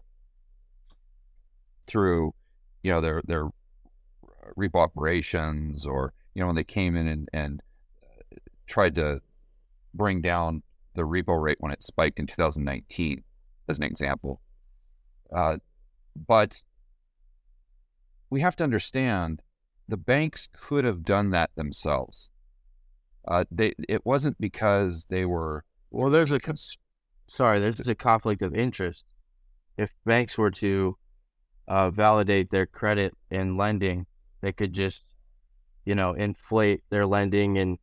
through, you know, their their repo operations, or you know, when they came in and, and tried to bring down the repo rate when it spiked in 2019 as an example. Uh, but we have to understand the banks could have done that themselves. Uh, they it wasn't because they were well. There's a sorry. There's a conflict of interest. If banks were to uh, validate their credit and lending, they could just, you know, inflate their lending and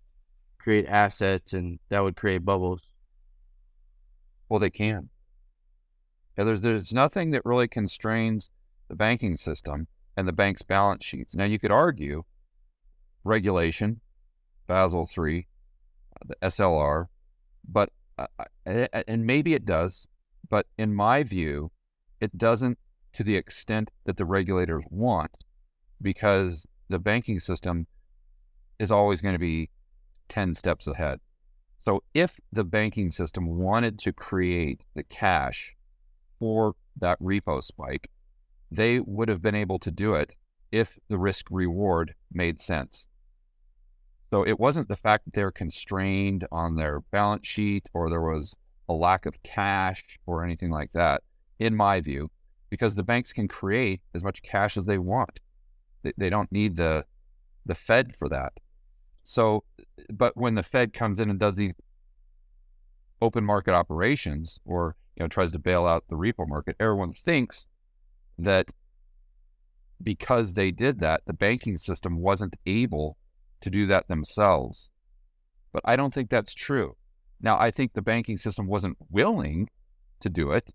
create assets, and that would create bubbles. Well, they can. Yeah, there's there's nothing that really constrains the banking system and the bank's balance sheets. Now you could argue regulation, Basel three, the SLR, but Uh, uh, and maybe it does, but in my view, it doesn't to the extent that the regulators want, because the banking system is always going to be ten steps ahead. So if the banking system wanted to create the cash for that repo spike, they would have been able to do it if the risk reward made sense. So it wasn't the fact that they were constrained on their balance sheet or there was a lack of cash or anything like that, in my view, because the banks can create as much cash as they want. They, they don't need the the Fed for that. So, but when the Fed comes in and does these open market operations or you know tries to bail out the repo market, everyone thinks that because they did that, the banking system wasn't able to do that themselves. But I don't think that's true. Now, I think the banking system wasn't willing to do it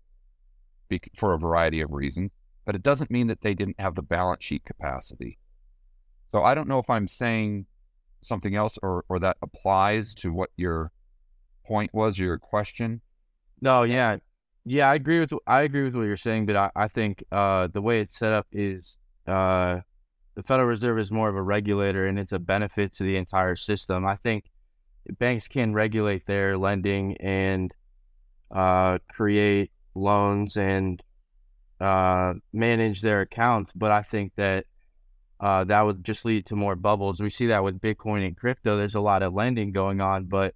for a variety of reasons, but it doesn't mean that they didn't have the balance sheet capacity. So I don't know if I'm saying something else or, or that applies to what your point was, your question. No, yeah. Yeah, I agree with I agree with what you're saying, but I, I think uh, the way it's set up is uh, the Federal Reserve is more of a regulator and it's a benefit to the entire system. I think banks can regulate their lending and uh, create loans and uh, manage their accounts, but I think that uh, that would just lead to more bubbles. We see that with Bitcoin and crypto. There's a lot of lending going on, but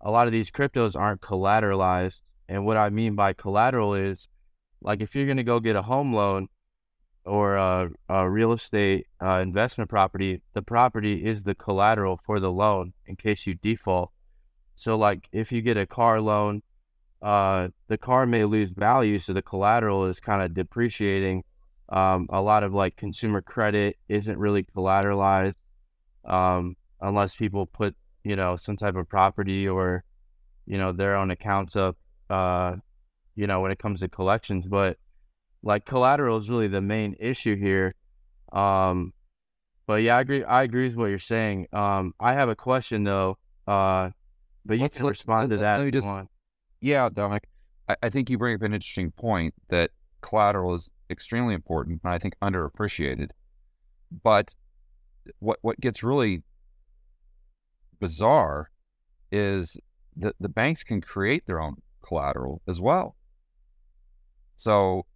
a lot of these cryptos aren't collateralized. And what I mean by collateral is like if you're going to go get a home loan, or a, a real estate uh, investment property, the property is the collateral for the loan in case you default. So, like if you get a car loan, uh, the car may lose value, so the collateral is kind of depreciating. Um, a lot of like consumer credit isn't really collateralized um, unless people put you know some type of property or you know their own accounts up. Uh, you know when it comes to collections, but like collateral is really the main issue here. Um, but yeah, I agree. I agree with what you're saying. Um, I have a question though. Uh, but you let's, can respond let, to that. Let me just, yeah, Dominic, I, I think you bring up an interesting point that collateral is extremely important and I think underappreciated. But what what gets really bizarre is that the banks can create their own collateral as well. So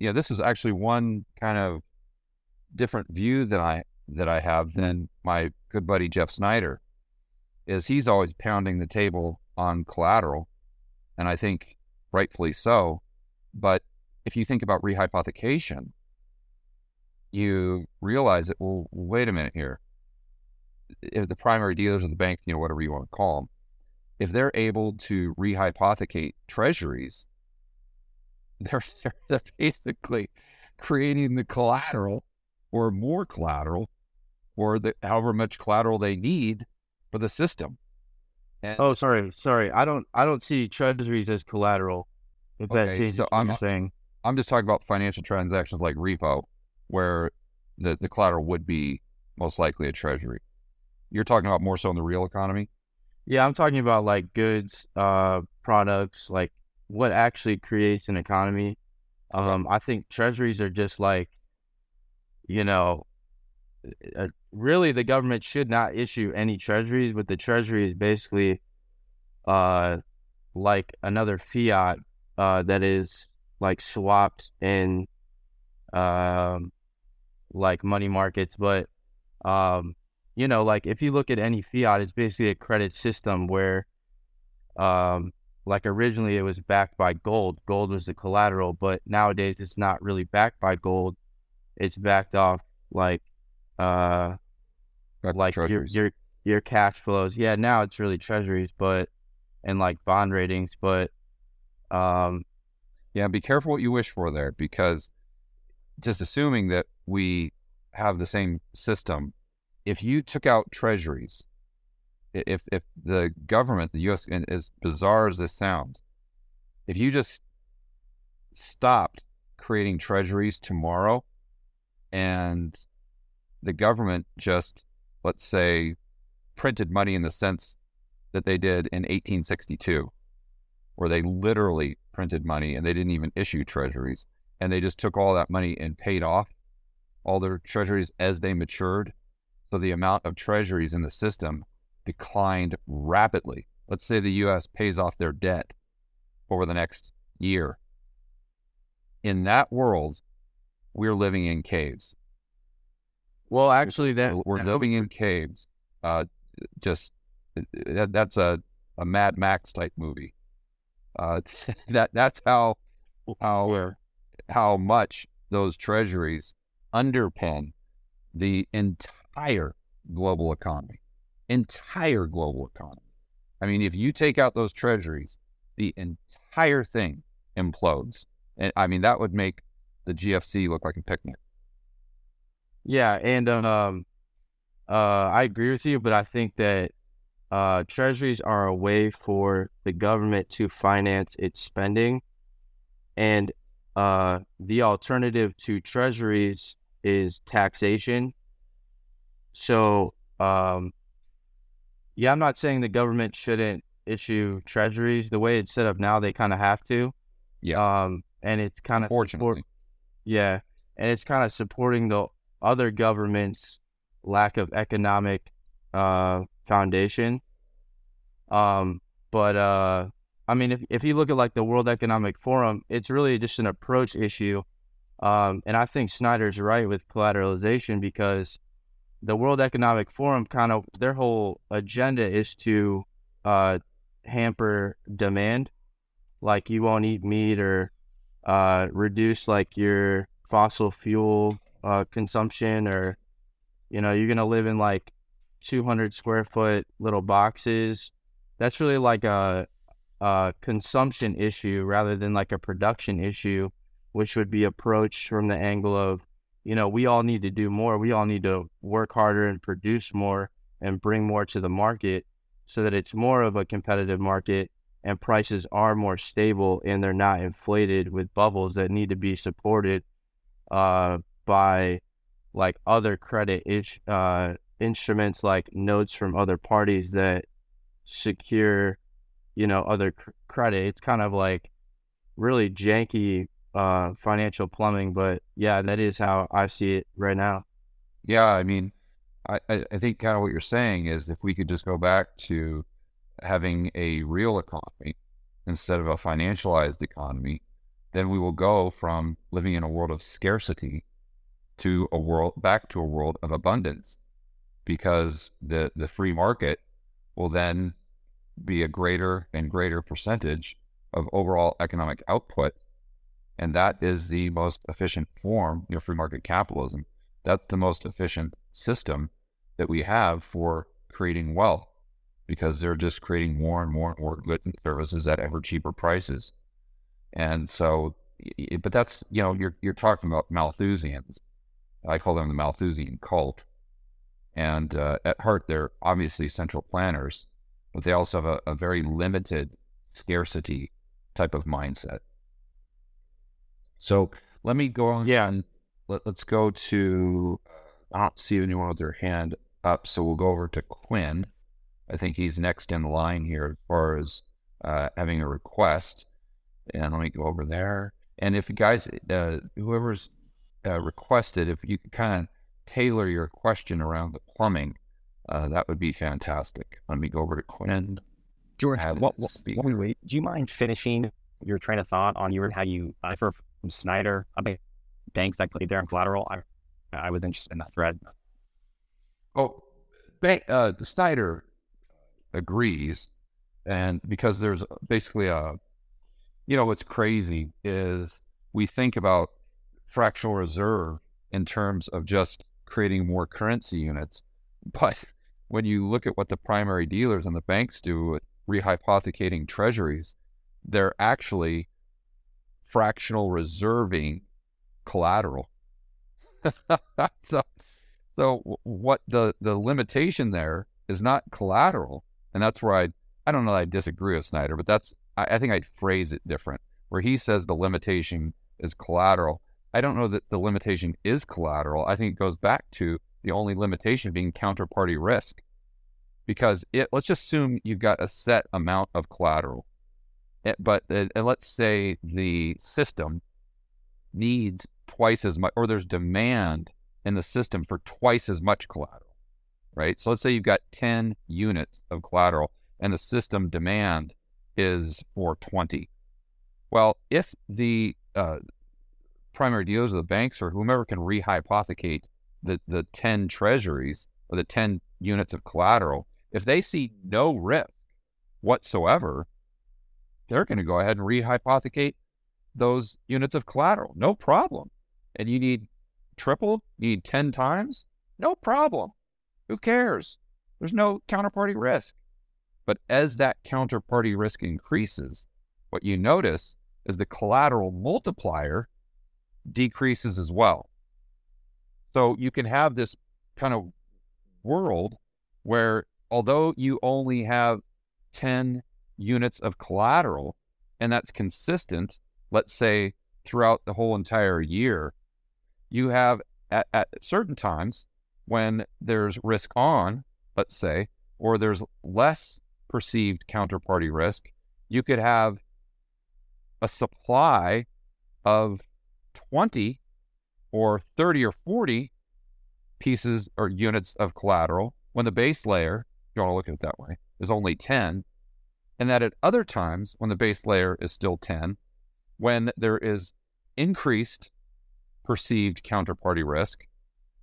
yeah, this is actually one kind of different view that I that I have than my good buddy Jeff Snyder. Is he's always pounding the table on collateral, and I think rightfully so. But if you think about rehypothecation, you realize that well, wait a minute here. If the primary dealers of the bank, you know, whatever you want to call them, if they're able to rehypothecate treasuries they're, they're basically creating the collateral or more collateral or the however much collateral they need for the system. And, oh, sorry, sorry. I don't I don't see treasuries as collateral. If okay, that so I'm saying. I'm just talking about financial transactions like repo, where the, the collateral would be most likely a treasury. You're talking about more so in the real economy? Yeah, I'm talking about like goods, uh, products, like what actually creates an economy. Um, I think treasuries are just like, you know, uh, really the government should not issue any treasuries, but the treasury is basically, uh, like another fiat, uh, that is like swapped in, um, like money markets. But, um, you know, like if you look at any fiat, it's basically a credit system where, um, like originally it was backed by gold. Gold was the collateral, but nowadays it's not really backed by gold. It's backed off like uh like your, your your cash flows. Yeah, now it's really treasuries, but and like bond ratings, but um yeah, be careful what you wish for there because just assuming that we have the same system, if you took out treasuries if if the government, the U.S., as bizarre as this sounds, if you just stopped creating treasuries tomorrow, and the government just, let's say, printed money in the sense that they did in 1862, where they literally printed money and they didn't even issue treasuries, and they just took all that money and paid off all their treasuries as they matured. So the amount of treasuries in the system declined rapidly. Let's say the US pays off their debt over the next year. In that world, we're living in caves. Well, actually, that we're living in caves. Uh, just that, that's a, a Mad Max type movie. Uh, that that's how how how much those treasuries underpin the entire global economy, entire global economy. I mean, if you take out those treasuries, the entire thing implodes. And I mean, that would make the GFC look like a picnic. Yeah, and um, uh, I agree with you, but I think that uh, treasuries are a way for the government to finance its spending, and uh, the alternative to treasuries is taxation. So, um, yeah, I'm not saying the government shouldn't issue treasuries. The way it's set up now, they kind of have to. Yeah. Um, and it's kind of fortunately. yeah, and it's kind of supporting the other governments' lack of economic uh, foundation. Um, but uh, I mean, if if you look at like the World Economic Forum, it's really just an approach issue. Um, and I think Snyder's right with collateralization because the World Economic Forum kind of their whole agenda is to uh, hamper demand, like you won't eat meat or uh, reduce like your fossil fuel uh, consumption or you know you're gonna live in like 200 square foot little boxes. That's really like a, a consumption issue rather than like a production issue which would be approached from the angle of you know we all need to do more we all need to work harder and produce more and bring more to the market so that it's more of a competitive market and prices are more stable and they're not inflated with bubbles that need to be supported uh, by like other credit ish, uh, instruments like notes from other parties that secure, you know, other cr- credit. It's kind of like really janky uh, financial plumbing, but yeah, that is how I see it right now. Yeah, I mean, I, I think kind of what you're saying is if we could just go back to having a real economy instead of a financialized economy, then we will go from living in a world of scarcity to a world back to a world of abundance because the the free market will then be a greater and greater percentage of overall economic output and that is the most efficient form of free market capitalism that's the most efficient system that we have for creating wealth because they're just creating more and more and more goods and services at ever cheaper prices. And so, but that's, you know, you're, you're talking about Malthusians. I call them the Malthusian cult. And uh, at heart, they're obviously central planners, but they also have a, a very limited scarcity type of mindset. So let me go on. Yeah. And let, us go to, I don't see anyone with their hand up. So we'll go over to Quinn. I think he's next in line here as far as uh, having a request. And let me go over there. And if you guys, uh, whoever's uh, requested, if you could kind of tailor your question around the plumbing, uh, that would be fantastic. Let me go over to Quinn. Jordan, what, what, what, wait, do you mind finishing your train of thought on your how you differ from Snyder about banks that played their collateral? I, I was interested in that thread. Oh, bank, uh, Snyder agrees. And because there's basically a, you know, what's crazy is we think about fractional reserve in terms of just creating more currency units. But when you look at what the primary dealers and the banks do with rehypothecating treasuries, they're actually fractional reserving collateral. so, so what the the limitation there is not collateral, and that's where I, I don't know I disagree with Snyder, but that's, I, I think I'd phrase it different. Where he says the limitation is collateral. I don't know that the limitation is collateral. I think it goes back to the only limitation being counterparty risk. Because it, let's just assume you've got a set amount of collateral. It, but uh, let's say the system needs twice as much, or there's demand in the system for twice as much collateral right? So let's say you've got 10 units of collateral and the system demand is for 20. Well, if the uh, primary dealers of the banks or whomever can rehypothecate the, the 10 treasuries or the 10 units of collateral, If they see no risk whatsoever, they're going to go ahead and rehypothecate those units of collateral. No problem. And you need triple, you need 10 times? No problem. Who cares? There's no counterparty risk. But as that counterparty risk increases, what you notice is the collateral multiplier decreases as well. So you can have this kind of world where although you only have 10 units of collateral and that's consistent, let's say throughout the whole entire year, you have at, at certain times when there's risk on, let's say, or there's less perceived counterparty risk, you could have a supply of 20 or 30 or 40 pieces or units of collateral when the base layer, you want to look at it that way, is only 10. And that at other times, when the base layer is still 10, when there is increased perceived counterparty risk,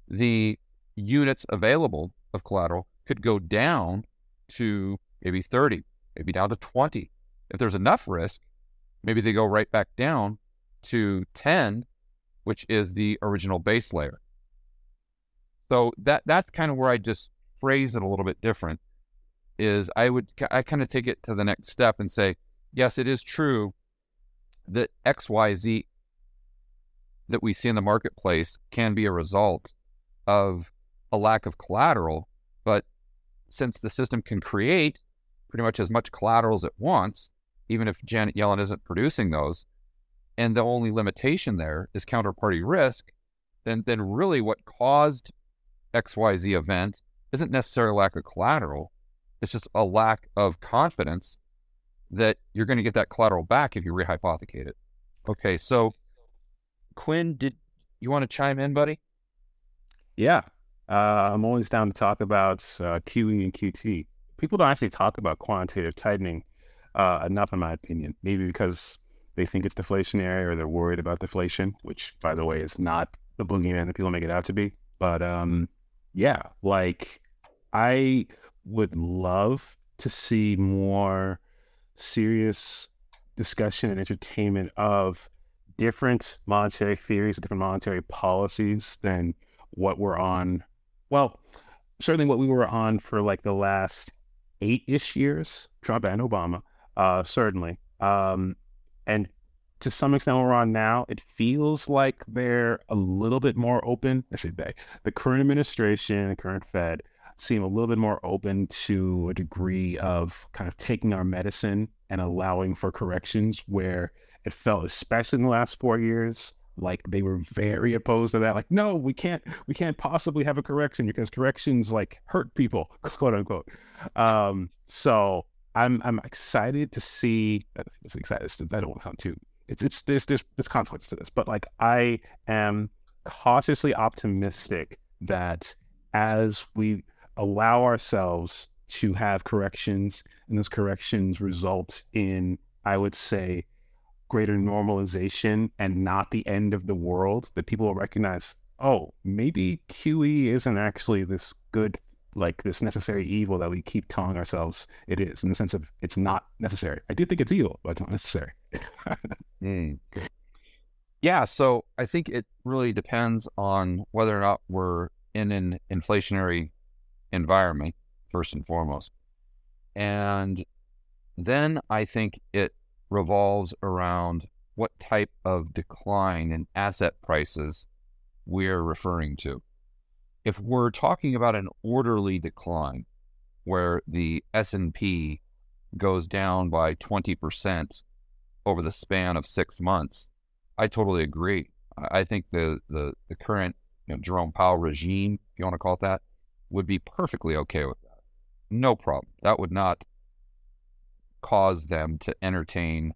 the units available of collateral could go down to maybe 30, maybe down to 20. If there's enough risk, maybe they go right back down to 10, which is the original base layer. So that that's kind of where I just phrase it a little bit different. Is I would I kind of take it to the next step and say, yes, it is true that X Y Z that we see in the marketplace can be a result of a lack of collateral, but since the system can create pretty much as much collateral as it wants, even if Janet Yellen isn't producing those, and the only limitation there is counterparty risk, then then really what caused XYZ event isn't necessarily lack of collateral. It's just a lack of confidence that you're going to get that collateral back if you rehypothecate it. Okay, so Quinn, did you want to chime in, buddy? Yeah, uh, I'm always down to talk about uh, QE and QT. People don't actually talk about quantitative tightening uh, enough, in my opinion. Maybe because they think it's deflationary or they're worried about deflation, which, by the way, is not the boogeyman that people make it out to be. But um, yeah, like I would love to see more serious discussion and entertainment of different monetary theories, different monetary policies than what we're on. Well, certainly what we were on for like the last eight ish years, Trump and Obama, uh, certainly. Um, and to some extent, we're on now, it feels like they're a little bit more open. I say they, the current administration, the current Fed, seem a little bit more open to a degree of kind of taking our medicine and allowing for corrections where it felt, especially in the last four years, like they were very opposed to that. Like, no, we can't, we can't possibly have a correction because corrections like hurt people, quote unquote. Um, so I'm, I'm excited to see. It's excited. I don't want to sound too. It's, it's there's, there's there's conflicts to this, but like I am cautiously optimistic that as we allow ourselves to have corrections and those corrections result in, I would say, greater normalization and not the end of the world, that people will recognize, oh, maybe QE isn't actually this good, like this necessary evil that we keep telling ourselves it is, in the sense of it's not necessary. I do think it's evil, but not necessary. mm. Yeah, so I think it really depends on whether or not we're in an inflationary environment, first and foremost. And then I think it revolves around what type of decline in asset prices we're referring to. If we're talking about an orderly decline where the S&P goes down by 20% over the span of 6 months, I totally agree. I think the the, the current you know, Jerome Powell regime, if you want to call it that, would be perfectly okay with that. No problem. That would not cause them to entertain,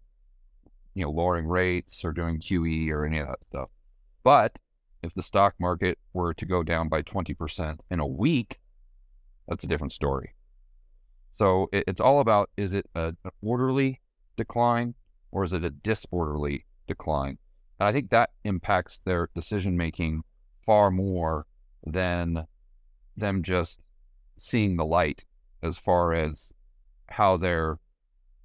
you know, lowering rates or doing QE or any of that stuff. But if the stock market were to go down by 20% in a week, that's a different story. So it, it's all about is it a, an orderly decline or is it a disorderly decline? And I think that impacts their decision making far more than them just seeing the light as far as how they're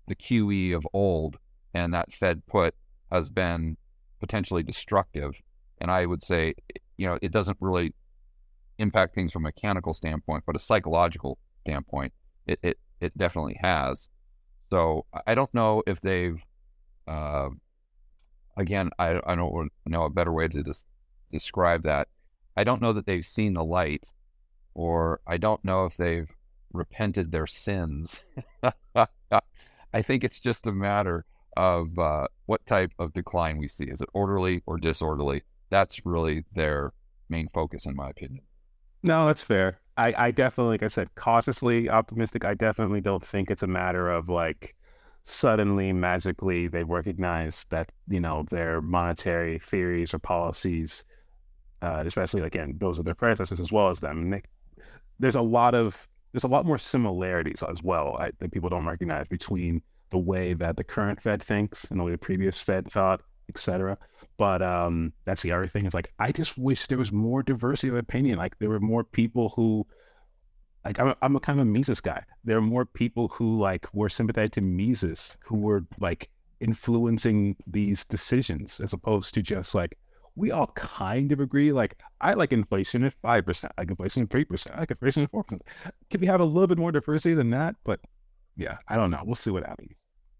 the QE of old and that Fed put has been potentially destructive. And I would say, you know, it doesn't really impact things from a mechanical standpoint, but a psychological standpoint, it, it, it definitely has. So I don't know if they've, uh, again, I, I don't know a better way to des- describe that. I don't know that they've seen the light, or I don't know if they've repented their sins. I think it's just a matter of uh, what type of decline we see. Is it orderly or disorderly? That's really their main focus, in my opinion. No, that's fair. I, I definitely, like I said, cautiously optimistic. I definitely don't think it's a matter of like suddenly, magically, they recognize that, you know, their monetary theories or policies, uh, especially, again, those are their predecessors as well as them. There's a lot of, there's a lot more similarities as well I, that people don't recognize between the way that the current Fed thinks and the way the previous Fed thought, etc. But um, that's the other thing. It's like I just wish there was more diversity of opinion. Like there were more people who, like I'm a, I'm a kind of a Mises guy. There are more people who like were sympathetic to Mises who were like influencing these decisions as opposed to just like we all kind of agree. Like I like inflation at five percent. I like inflation at three percent. I like inflation at four percent. Can we have a little bit more diversity than that? But yeah, I don't know. We'll see what happens.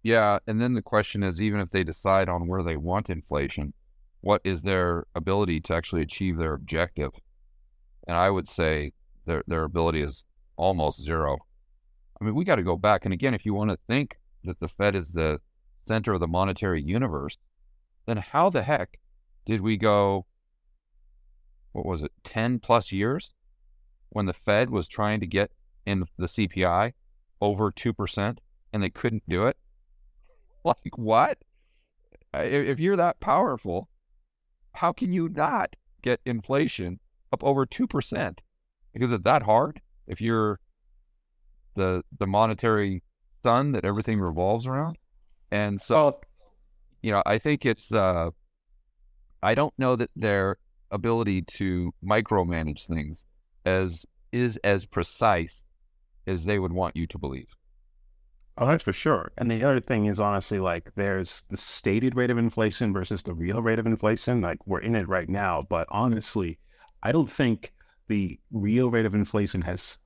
Yeah, and then the question is, even if they decide on where they want inflation, what is their ability to actually achieve their objective? And I would say their their ability is almost zero. I mean, we got to go back. And again, if you want to think that the Fed is the center of the monetary universe, then how the heck did we go? What was it, ten plus years, when the Fed was trying to get in the CPI over 2% and they couldn't do it? Like, what? If you're that powerful, how can you not get inflation up over 2%? Because it's that hard if you're the the monetary sun that everything revolves around. And so, you know, I think it's, uh, I don't know that their ability to micromanage things as is as precise as they would want you to believe. Oh, that's for sure. And the other thing is honestly like there's the stated rate of inflation versus the real rate of inflation. Like we're in it right now, but honestly, I don't think the real rate of inflation has,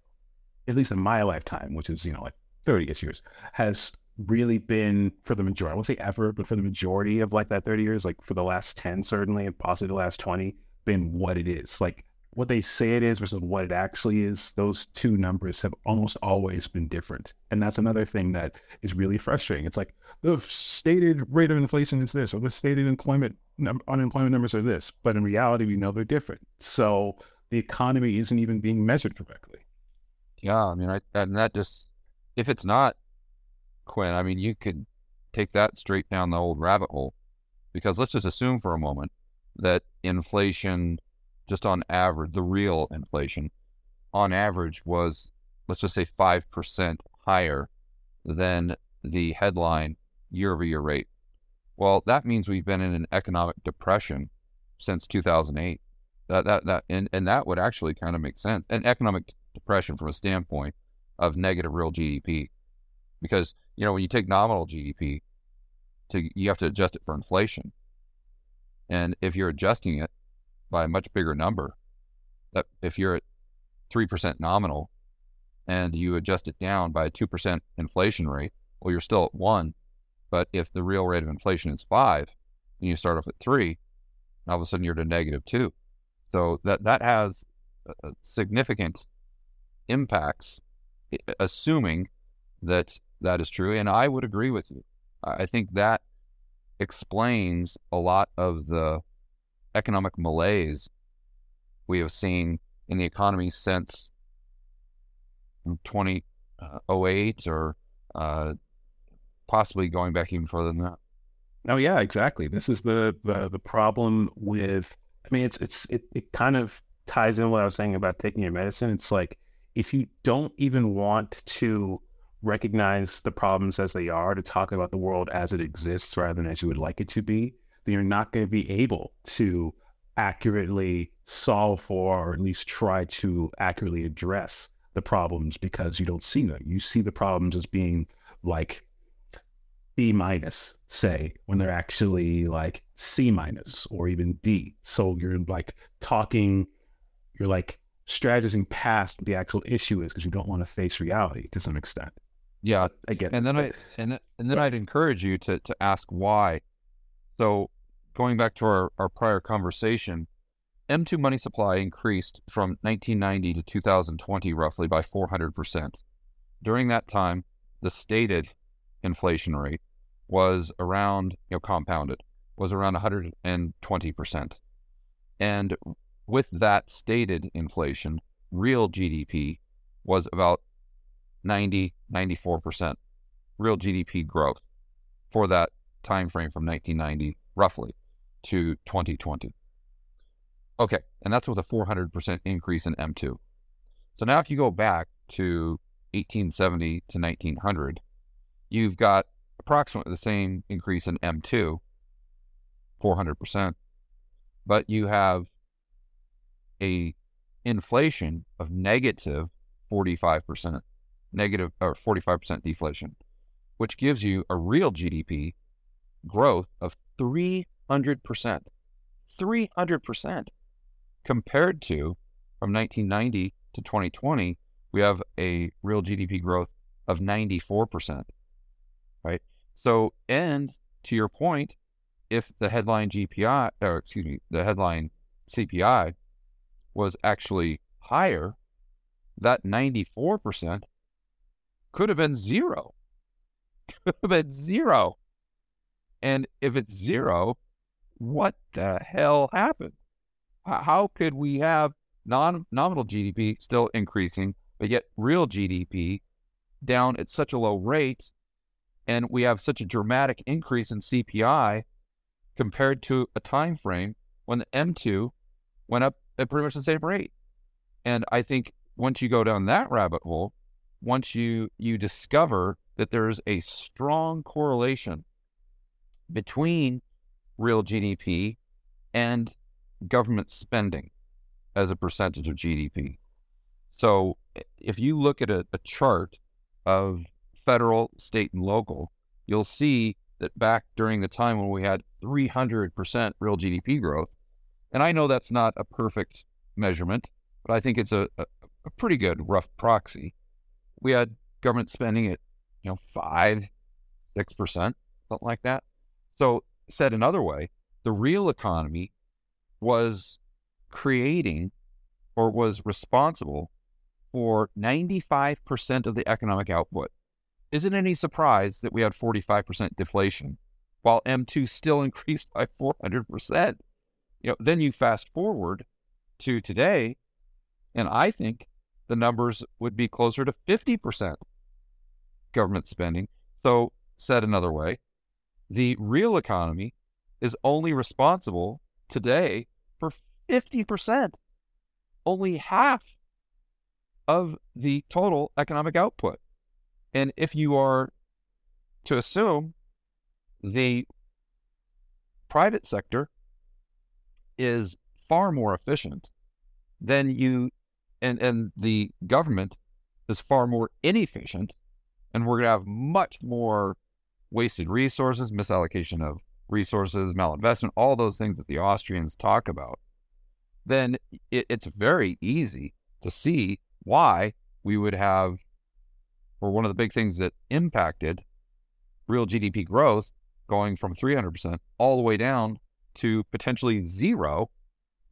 at least in my lifetime, which is, you know, like 30 years, has really been for the majority, I won't say ever, but for the majority of like that 30 years, like for the last 10 certainly, and possibly the last 20, been what it is. Like what they say it is versus what it actually is, those two numbers have almost always been different. And that's another thing that is really frustrating. It's like the stated rate of inflation is this, or the stated employment num- unemployment numbers are this, but in reality, we know they're different. So the economy isn't even being measured correctly. Yeah, I mean, I, and that just if it's not Quinn, I mean, you could take that straight down the old rabbit hole because let's just assume for a moment that inflation just on average, the real inflation on average was, let's just say 5% higher than the headline year over year rate. Well, that means we've been in an economic depression since 2008. That, that, that, and, and that would actually kind of make sense. An economic depression from a standpoint of negative real GDP. Because, you know, when you take nominal GDP, to, you have to adjust it for inflation. And if you're adjusting it by a much bigger number. That if you're at three percent nominal and you adjust it down by a two percent inflation rate, well, you're still at one. But if the real rate of inflation is five, and you start off at three, all of a sudden you're at negative two. So that that has significant impacts, assuming that that is true. And I would agree with you. I think that explains a lot of the economic malaise we have seen in the economy since 2008 or uh, possibly going back even further than that. Oh yeah, exactly. This is the the, the problem with. I mean, it's it's it, it kind of ties in what I was saying about taking your medicine. It's like if you don't even want to recognize the problems as they are, to talk about the world as it exists rather than as you would like it to be, then you're not going to be able to accurately solve for or at least try to accurately address the problems because you don't see them. You see the problems as being like B minus, say, when they're actually like C minus or even D. So you're like talking, you're like strategizing past the actual issue is because you don't want to face reality to some extent. Yeah, I get. And then I and and then I'd encourage you to to ask why. So going back to our, our prior conversation, M2 money supply increased from 1990 to 2020 roughly by 400%. During that time, the stated inflation rate was around, you know, compounded, was around 120%. And with that stated inflation, real GDP was about 90, 94% real GDP growth for that time frame from 1990 roughly to 2020. Okay, and that's with a 400% increase in M2. So now if you go back to 1870 to 1900, you've got approximately the same increase in M2, 400%, but you have a inflation of negative 45%, negative or 45% deflation, which gives you a real GDP growth of 300%. 300% compared to from 1990 to 2020, we have a real GDP growth of 94%. Right. So, and to your point, if the headline GPI, or excuse me, the headline CPI was actually higher, that 94% could have been zero. Could have been zero. And if it's zero, what the hell happened? How could we have non nominal GDP still increasing, but yet real GDP down at such a low rate, and we have such a dramatic increase in CPI compared to a time frame when the M2 went up at pretty much the same rate. And I think once you go down that rabbit hole, once you you discover that there's a strong correlation between real GDP and government spending as a percentage of GDP. So if you look at a, a chart of federal, state, and local, you'll see that back during the time when we had 300% real GDP growth, and I know that's not a perfect measurement, but I think it's a, a, a pretty good rough proxy. We had government spending at, you know, five, six percent, something like that. So said another way, the real economy was creating or was responsible for 95% of the economic output. Isn't any surprise that we had 45% deflation while M2 still increased by 400%? You know, then you fast forward to today, and I think the numbers would be closer to 50% government spending. So, said another way, the real economy is only responsible today for 50%, only half of the total economic output. And if you are to assume the private sector is far more efficient, then you and and the government is far more inefficient, and we're going to have much more wasted resources, misallocation of resources, malinvestment, all those things that the Austrians talk about, then it, it's very easy to see why we would have, or one of the big things that impacted real GDP growth going from 300% all the way down to potentially zero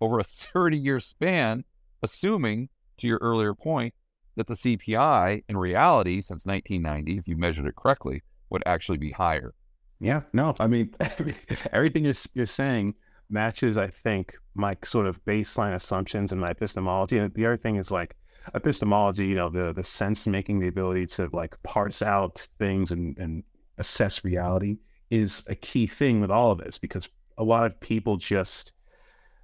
over a 30 year span, assuming, to your earlier point, that the CPI in reality, since 1990, if you measured it correctly, would actually be higher. Yeah, no, I mean, everything you're, you're saying matches, I think, my sort of baseline assumptions and my epistemology. And the other thing is like epistemology, you know, the the sense making, the ability to like parse out things and, and assess reality is a key thing with all of this because a lot of people just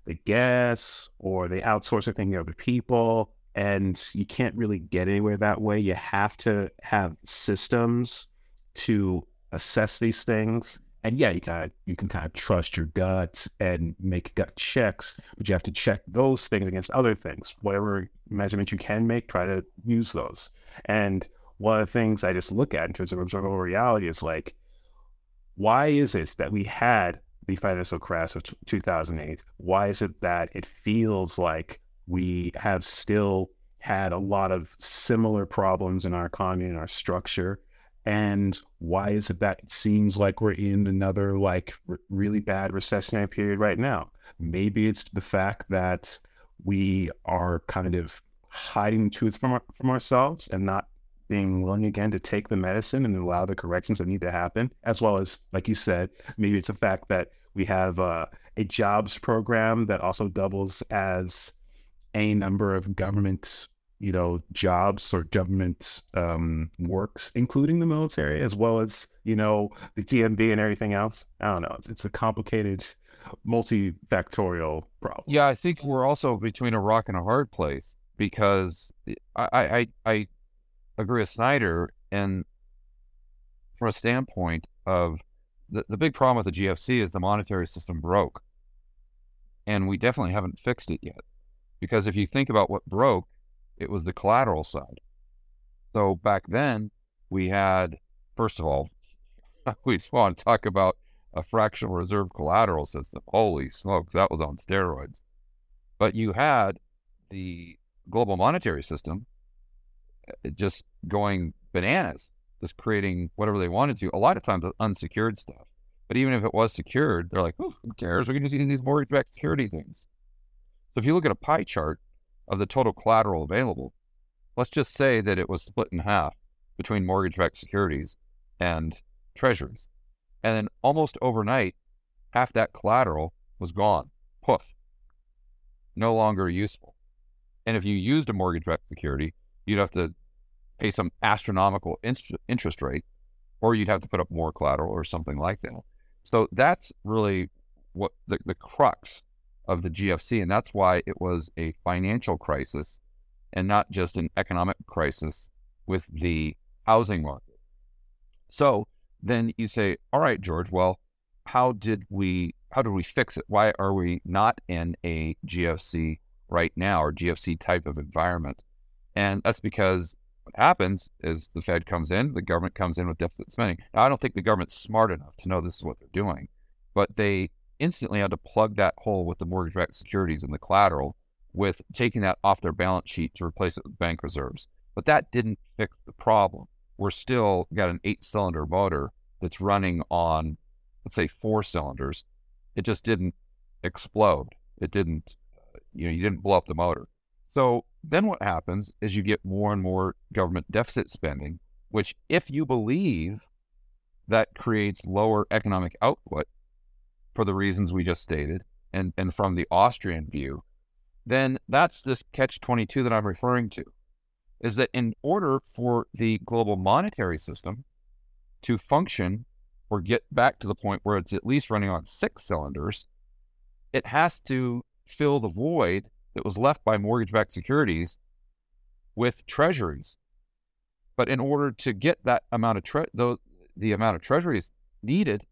they guess or they outsource their thinking to other people and you can't really get anywhere that way. You have to have systems to assess these things And yeah, you kind of you can kind of trust your gut and make gut checks, but you have to check those things against other things. Whatever measurements you can make, try to use those. And one of the things I just look at in terms of observable reality is like, why is it that we had the financial crash of 2008? Why is it that it feels like we have still had a lot of similar problems in our economy and our structure? And why is it that it seems like we're in another like r- really bad recessionary period right now? Maybe it's the fact that we are kind of hiding the truth from our, from ourselves and not being willing again to take the medicine and allow the corrections that need to happen, as well as, like you said, maybe it's the fact that we have uh, a jobs program that also doubles as a number of government, you know, jobs or government um, works, including the military, as well as you know the TMB and everything else. I don't know. It's, it's a complicated, multifactorial problem. Yeah, I think we're also between a rock and a hard place because I I, I agree with Snider, and from a standpoint of the, the big problem with the GFC is the monetary system broke. And we definitely haven't fixed it yet. Because if you think about what broke, it was the collateral side. So back then, we had, first of all, we just want to talk about a fractional reserve collateral system. Holy smokes, that was on steroids. But you had the global monetary system uh, just going bananas, just creating whatever they wanted to. A lot of times, unsecured stuff. But even if it was secured, they're like, who cares? We can just use these mortgage-backed security things. So if you look at a pie chart of the total collateral available, let's just say that it was split in half between mortgage-backed securities and treasuries. And then almost overnight, half that collateral was gone. Poof. No longer useful. And if you used a mortgage-backed security, you'd have to pay some astronomical interest rate, or you'd have to put up more collateral or something like that. So that's really what the, the crux of the GFC. And that's why it was a financial crisis and not just an economic crisis with the housing market. So then you say, all right, George, well, how did we how did we fix it? Why are we not in a GFC right now or GFC type of environment? And that's because what happens is the Fed comes in, the government comes in with deficit spending. Now, I don't think the government's smart enough to know this is what they're doing, but they instantly had to plug that hole with the mortgage backed securities and the collateral with taking that off their balance sheet to replace it with bank reserves. But that didn't fix the problem. We're still got an eight cylinder motor that's running on, let's say, four cylinders. It just didn't explode. It didn't, you know, you didn't blow up the motor. So then what happens is you get more and more government deficit spending, which, if you believe that creates lower economic output for the reasons we just stated, and, and from the Austrian view, then that's this catch 22 that I'm referring to. Is that in order for the global monetary system to function or get back to the point where it's at least running on six cylinders, it has to fill the void that was left by mortgage backed securities with treasuries. But in order to get that amount of tre- the, the amount of treasuries needed,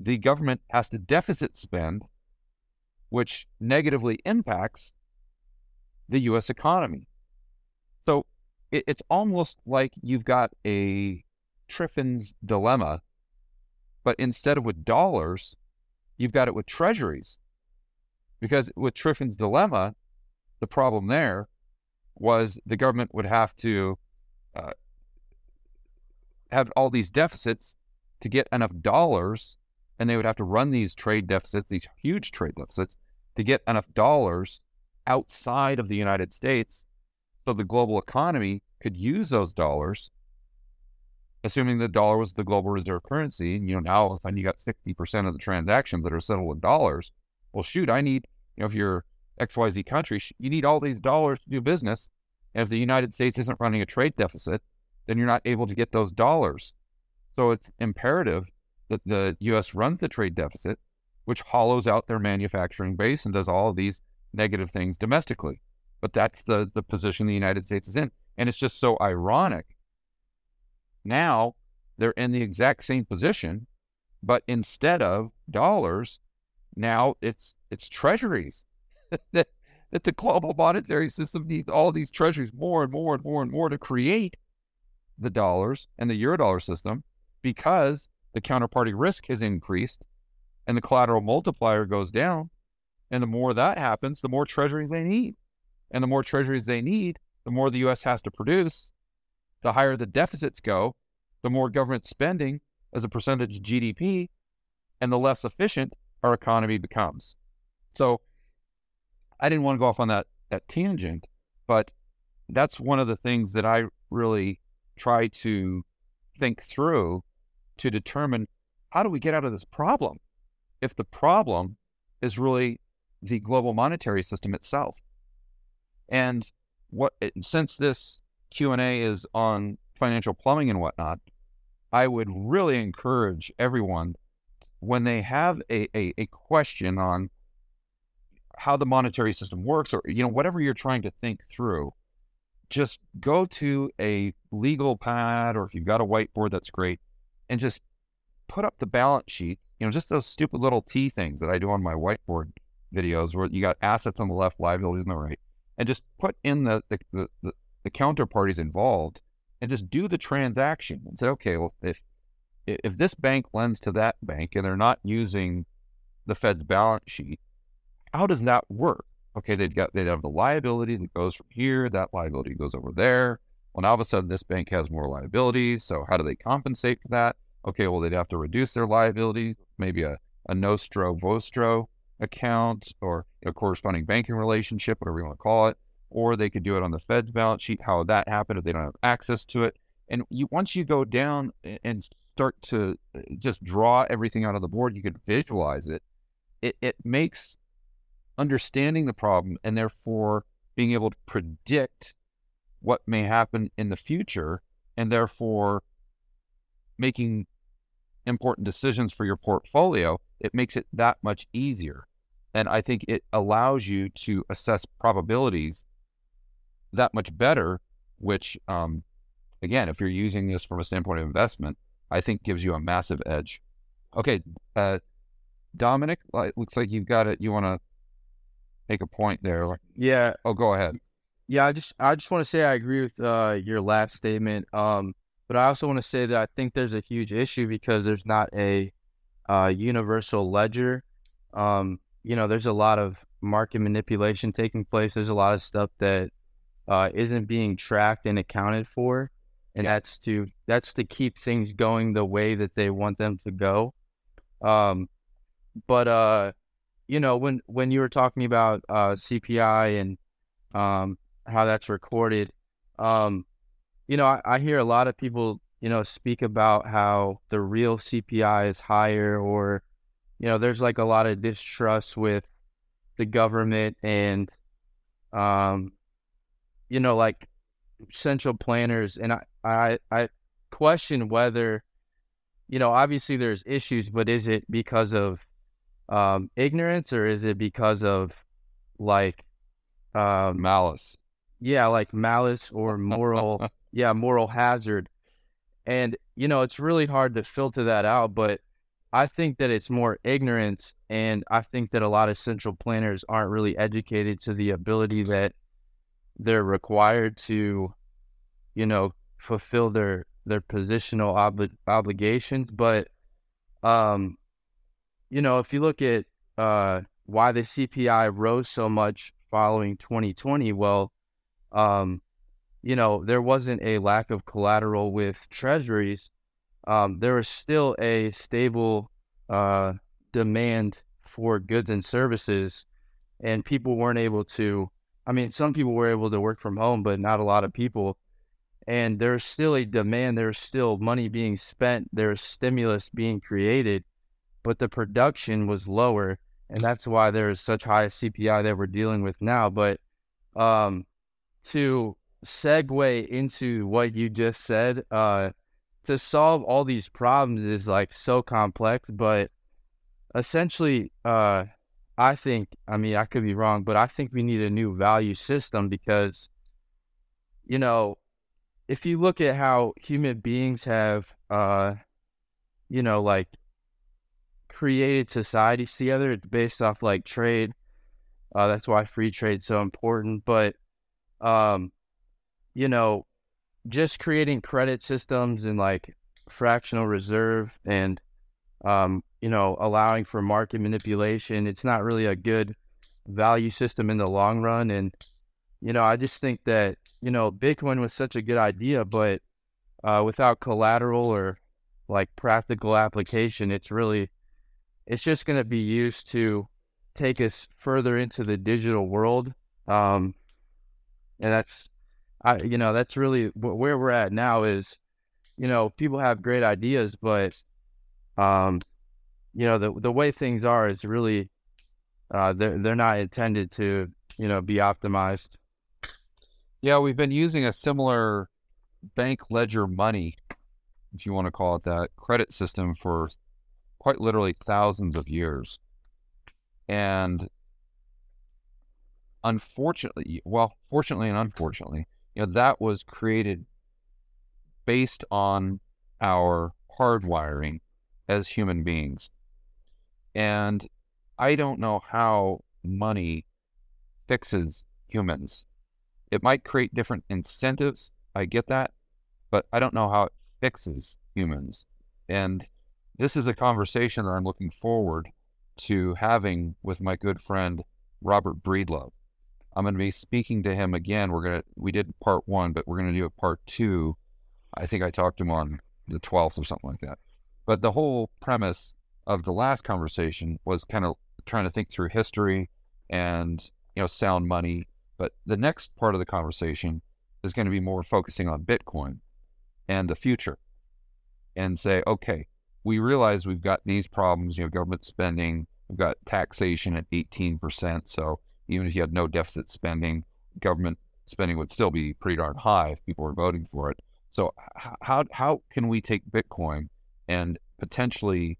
the government has to deficit spend, which negatively impacts the U.S. economy. So it, it's almost like you've got a Triffin's dilemma, but instead of with dollars, you've got it with treasuries. Because with Triffin's dilemma, the problem there was the government would have to uh, have all these deficits to get enough dollars, and they would have to run these trade deficits, these huge trade deficits, to get enough dollars outside of the United States so the global economy could use those dollars, assuming the dollar was the global reserve currency. And, you know, now all of a sudden you got 60% of the transactions that are settled in dollars. Well, shoot, I need, you know, if you're XYZ country, you need all these dollars to do business. And if the United States isn't running a trade deficit, then you're not able to get those dollars. So it's imperative that the U.S. runs the trade deficit, which hollows out their manufacturing base and does all of these negative things domestically. But that's the, the position the United States is in. And it's just so ironic. Now they're in the exact same position But instead of dollars, now it's it's treasuries that that the global monetary system needs all these treasuries more and more and more and more to create the dollars and the eurodollar system because the counterparty risk has increased and the collateral multiplier goes down. And the more that happens, the more treasuries they need. And the more treasuries they need, the more the US has to produce. The higher the deficits go, the more government spending as a percentage of GDP, and the less efficient our economy becomes. So I didn't want to go off on that, that tangent, but that's one of the things that I really try to think through to determine how do we get out of this problem if the problem is really the global monetary system itself. And what eh, since this Q&A is on financial plumbing and whatnot, I would really encourage everyone when they have a, a, a question on how the monetary system works or you know whatever you're trying to think through just go to a legal pad or if you've got a whiteboard that's great and just put up the balance sheets you know just those stupid little t things that i do on my whiteboard videos where you got assets on the left liabilities on the right and just put in the the, the, the, the counterparties involved and just do the transaction and say okay well if if this bank lends to that bank and they're not using the fed's balance sheet how does that work? Okay, they'd got they'd have the liability that goes from here, that liability goes over there. Well, now all of a sudden this bank has more liabilities. So how do they compensate for that? Okay, well they'd have to reduce their liabilities, maybe a, a nostro vostro account or a corresponding banking relationship, whatever you want to call it. Or they could do it on the Fed's balance sheet. How would that happen if they don't have access to it? And you once you go down and start to uh, just draw everything out of the board, you could visualize it. It, it makes understanding the problem and therefore being able to predict what may happen in the future and therefore making important decisions for your portfolio, it makes it that much easier. And I think it allows you to assess probabilities that much better, which, um, again, if you're using this from a standpoint of investment, I think gives you a massive edge. Okay, uh, Dominic, it looks like you've got it. You want to make a point there. Yeah. Oh, go ahead. Yeah, I just I just want to say I agree with uh, your last statement. Um, but I also want to say that I think there's a huge issue because there's not a uh, universal ledger. Um, you know, there's a lot of market manipulation taking place. There's a lot of stuff that uh, not being tracked and accounted for, and yeah. that's to that's to keep things going the way that they want them to go. Um, but uh, you know, when when you were talking about uh, CPI and um, how that's recorded, um, you know, I, I, hear a lot of people, you know, speak about how the real CPI is higher, or you know, there's like a lot of distrust with the government and, um, you know, like central planners, and I I, I question whether, you know, obviously there's issues, but is it because of um, ignorance or is it because of like um, malice? Yeah, like malice or moral, yeah, moral hazard. And you know, it's really hard to filter that out, but I think that it's more ignorance, and I think that a lot of central planners aren't really educated to the ability that they're required to, you know, fulfill their their positional ob- obligations. But um, you know, if you look at uh, why the CPI rose so much following 2020, well, um, you know, there wasn't a lack of collateral with treasuries. Um, there was still a stable uh, demand for goods and services, and people weren't able to. I mean, some people were able to work from home, but not a lot of people. And there's still a demand. There's still money being spent. There's stimulus being created but the production was lower, and that's why there is such high CPI that we're dealing with now. But um, to segue into what you just said, uh, to solve all these problems is like so complex, but essentially, uh, I think, I mean, I could be wrong, but I think we need a new value system because, you know, if you look at how human beings have, uh, you know, like created societies together. It's based off like trade. Uh, that's why free trade's so important. But, um, you know, just creating credit systems and like fractional reserve and, um, you know, allowing for market manipulation, it's not really a good value system in the long run. And, you know, I just think that, you know, Bitcoin was such a good idea, but uh, without collateral or like practical application, it's really, it's just going to be used to take us further into the digital world. Um, and that's, I, you know, that's really where we're at now is, you know, people have great ideas, but, um, you know, the, the way things are is really, uh, they're, they're not intended to, you know, be optimized. Yeah, we've been using a similar bank ledger money, if you want to call it that, credit system for quite literally thousands of years. And unfortunately, well, fortunately and unfortunately, you know, that was created based on our hardwiring as human beings. And I don't know how money fixes humans. It might create different incentives. I get that. But I don't know how it fixes humans. And this is a conversation that I'm looking forward to having with my good friend Robert Breedlove. I'm going to be speaking to him again. We're going to we did part 1, but we're going to do a part 2. I think I talked to him on the 12th or something like that. But the whole premise of the last conversation was kind of trying to think through history and you know sound money. But the next part of the conversation is going to be more focusing on Bitcoin and the future, and say, okay, we realize we've got these problems. You know, government spending. We've got taxation at 18%. So even if you had no deficit spending, government spending would still be pretty darn high if people were voting for it. So how how can we take Bitcoin and potentially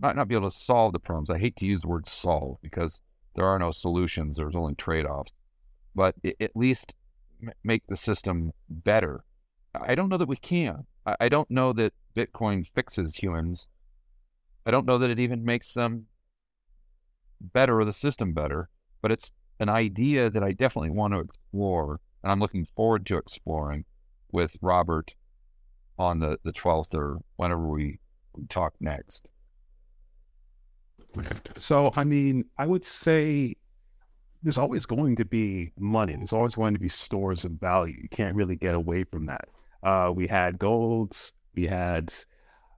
might not be able to solve the problems? I hate to use the word solve because there are no solutions. There's only trade offs, but it, at least make the system better. I don't know that we can. I, I don't know that Bitcoin fixes humans. I don't know that it even makes them better or the system better, but it's an idea that I definitely want to explore, and I'm looking forward to exploring with Robert on the, the 12th or whenever we, we talk next. So, I mean, I would say there's always going to be money. There's always going to be stores of value. You can't really get away from that. Uh, we had golds. We had.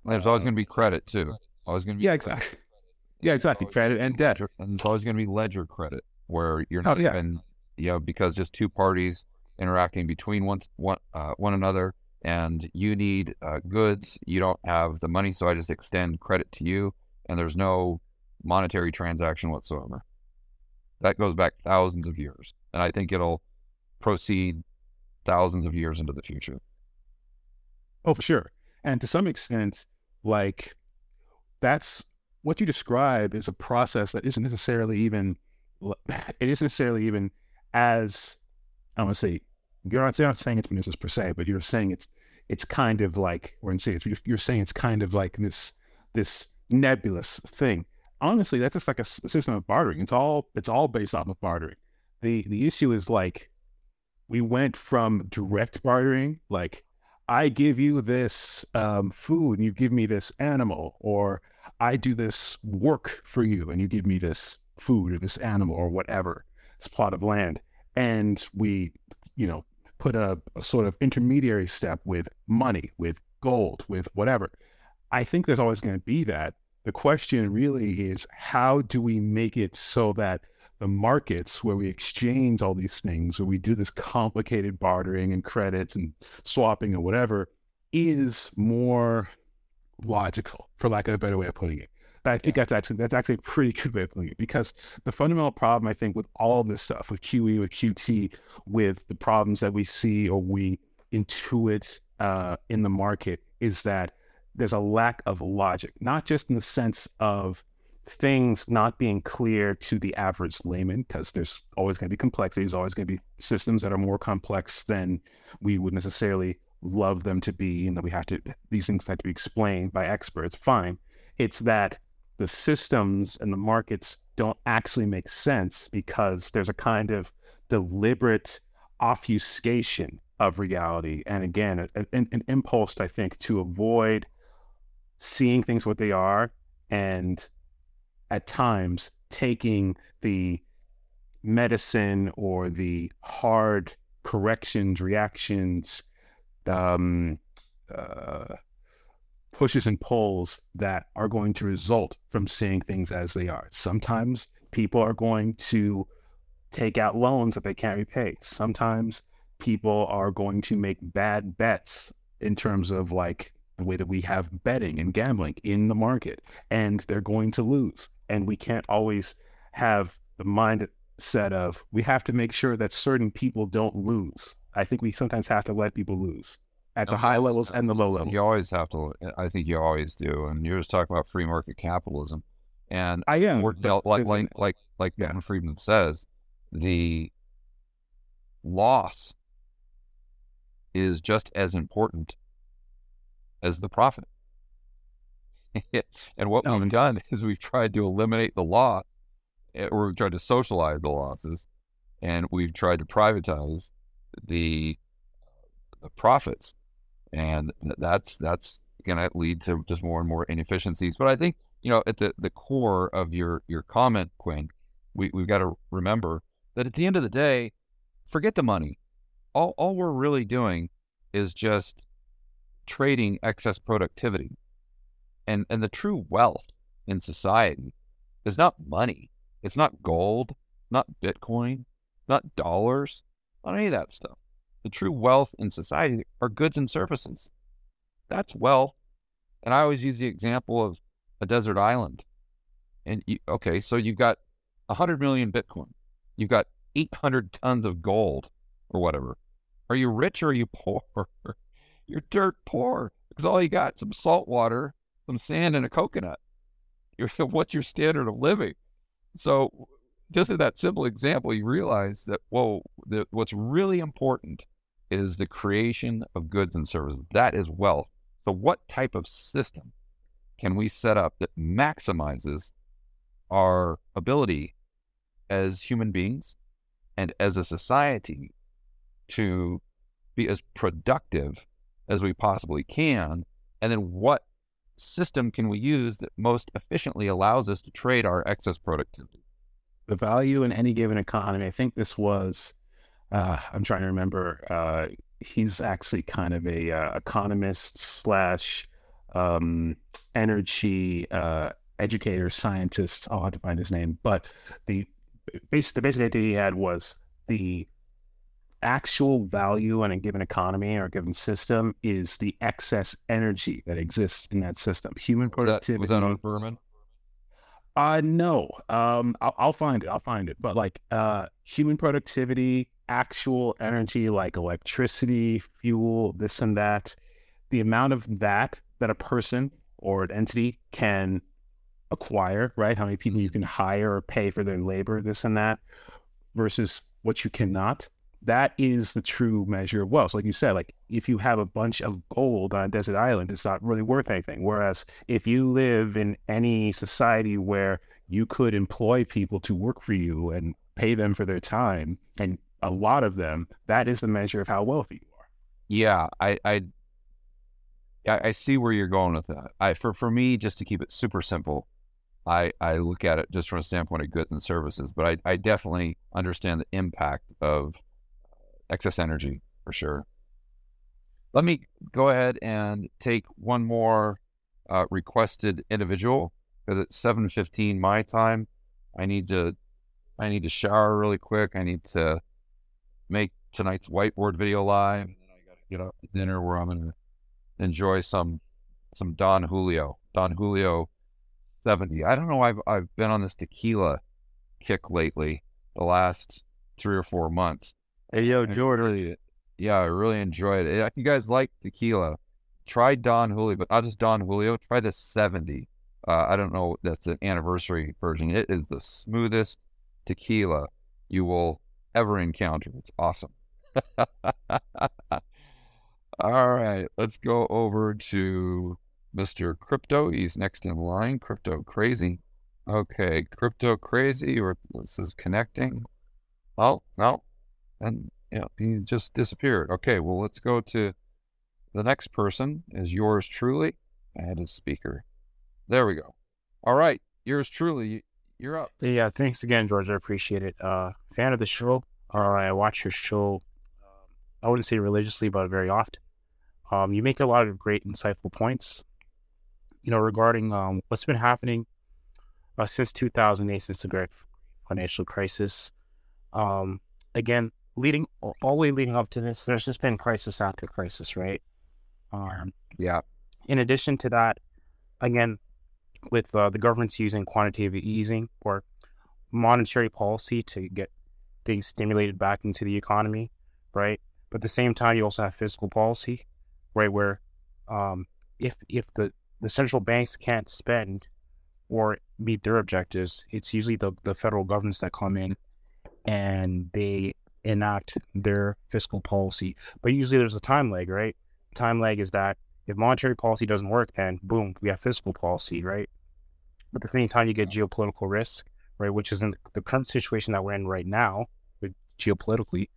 There's always going to be credit too. Always going to be. Yeah, exactly. Yeah, exactly. Credit and debt. And it's always going to be ledger credit, where you're not oh, yeah. even, you know, because just two parties interacting between one one uh, one another, and you need uh, goods. You don't have the money, so I just extend credit to you, and there's no monetary transaction whatsoever. That goes back thousands of years, and I think it'll proceed thousands of years into the future. Oh, for sure. And to some extent, like that's what you describe is a process that isn't necessarily even it isn't necessarily even as I want to say you're not, you're not saying it's business per se, but you're saying it's it's kind of like or in say you're, you're saying it's kind of like this this nebulous thing honestly, that's just like a system of bartering. It's all it's all based off of bartering. The the issue is like we went from direct bartering, like I give you this um, food and you give me this animal, or I do this work for you and you give me this food or this animal or whatever, this plot of land, and we, you know, put a, a sort of intermediary step with money, with gold, with whatever. I think there's always going to be that the question really is how do we make it so that the markets where we exchange all these things, where we do this complicated bartering and credits and swapping or whatever, is more logical, for lack of a better way of putting it. I think yeah. that's actually that's actually a pretty good way of putting it because the fundamental problem I think with all of this stuff, with QE, with QT, with the problems that we see or we intuit uh, in the market, is that there's a lack of logic, not just in the sense of things not being clear to the average layman, because there's always going to be complexity. There's always going to be systems that are more complex than we would necessarily love them to be, and that we have to, these things have to be explained by experts. Fine. It's that the systems and the markets don't actually make sense because there's a kind of deliberate obfuscation of reality. And again, an, impulse, I think, to avoid seeing things what they are and at times taking the medicine or the hard corrections, reactions, um, uh, pushes and pulls that are going to result from seeing things as they are. Sometimes people are going to take out loans that they can't repay. Sometimes people are going to make bad bets in terms of like the way that we have betting and gambling in the market, and they're going to lose. And we can't always have the mindset of we have to make sure that certain people don't lose. I think we sometimes have to let people lose at the high levels and the low levels. You always have to. I think you always do. And you're just talking about free market capitalism, and I am. We're, like like like like yeah. Ben Friedman says, the loss is just as important as the profit. and what we've done is we've tried to eliminate the loss, eh, or we've tried to socialize the losses, and we've tried to privatize the the profits, and that's that's going to lead to just more and more inefficiencies. But I think you know at the the core of your your comment, Quinn, we we've got to remember that at the end of the day, forget the money. All all we're really doing is just trading excess productivity. And and the true wealth in society is not money. It's not gold, not Bitcoin, not dollars, not any of that stuff. The true wealth in society are goods and services. That's wealth. And I always use the example of a desert island. And you, okay, so you've got 100 million Bitcoin. You've got 800 tons of gold or whatever. Are you rich or are you poor? You're dirt poor because all you got some salt water, some sand, and a coconut. You're, what's your standard of living? So, just in that simple example, you realize that whoa, what's really important is the creation of goods and services. That is wealth. So, what type of system can we set up that maximizes our ability as human beings and as a society to be as productive as we possibly can? And then what system can we use that most efficiently allows us to trade our excess productivity? The value in any given economy, I think this was, uh, I'm trying to remember, uh, he's actually kind of a uh, economist slash um, energy uh, educator, scientist. I'll have to find his name. But the base, the basic idea he had was the actual value in a given economy or a given system is the excess energy that exists in that system. Human productivity. Was that, was that Art Berman? Uh, no. Um, I'll, I'll, find it. I'll find it. But like, uh, human productivity, actual energy like electricity, fuel, this and that, the amount of that that a person or an entity can acquire, right? How many people you can hire or pay for their labor, this and that, versus what you cannot that is the true measure of wealth. So like you said, like if you have a bunch of gold on a desert island, it's not really worth anything. Whereas if you live in any society where you could employ people to work for you and pay them for their time, and a lot of them, that is the measure of how wealthy you are. Yeah, I, I, I see where you're going with that. I for for me, just to keep it super simple, I I look at it just from a standpoint of goods and services, but I I definitely understand the impact of excess energy for sure. Let me go ahead and take one more uh, requested individual because it's seven fifteen my time. I need to I need to shower really quick. I need to make tonight's whiteboard video live. And then I got to get up to dinner where I'm going to enjoy some some Don Julio. Don Julio 70. I don't know. I've I've been on this tequila kick lately. The last three or four months. Hey, yo, Jordan. Really, yeah, I really enjoyed it. If you guys like tequila, try Don Julio, but not just Don Julio. Try the 70. Uh, I don't know. That's an anniversary version. It is the smoothest tequila you will ever encounter. It's awesome. All right, let's go over to Mr. Crypto. He's next in line. Crypto Crazy. Okay, Crypto Crazy, or this is connecting. Oh, no. And yeah, he just disappeared. Okay, well, let's go to the next person is yours truly. I had a speaker. There we go. All right, yours truly. You're up. Yeah, thanks again, George. I appreciate it. Uh, fan of the show. Uh, I watch your show. Um, I wouldn't say religiously, but very often. Um, you make a lot of great, insightful points. You know, regarding um, what's been happening uh, since 2008, since the great financial crisis. Um, again, leading all the way leading up to this, there's just been crisis after crisis, right? Um, yeah. In addition to that, again, with uh, the government's using quantitative easing or monetary policy to get things stimulated back into the economy, right? But at the same time, you also have fiscal policy, right? Where um, if if the, the central banks can't spend or meet their objectives, it's usually the, the federal governments that come in and they enact their fiscal policy. But usually there's a time lag, right? Time lag is that if monetary policy doesn't work, then boom, we have fiscal policy, right? But at the same time, you get geopolitical risk, right? Which is in the current situation that we're in right now, with geopolitically.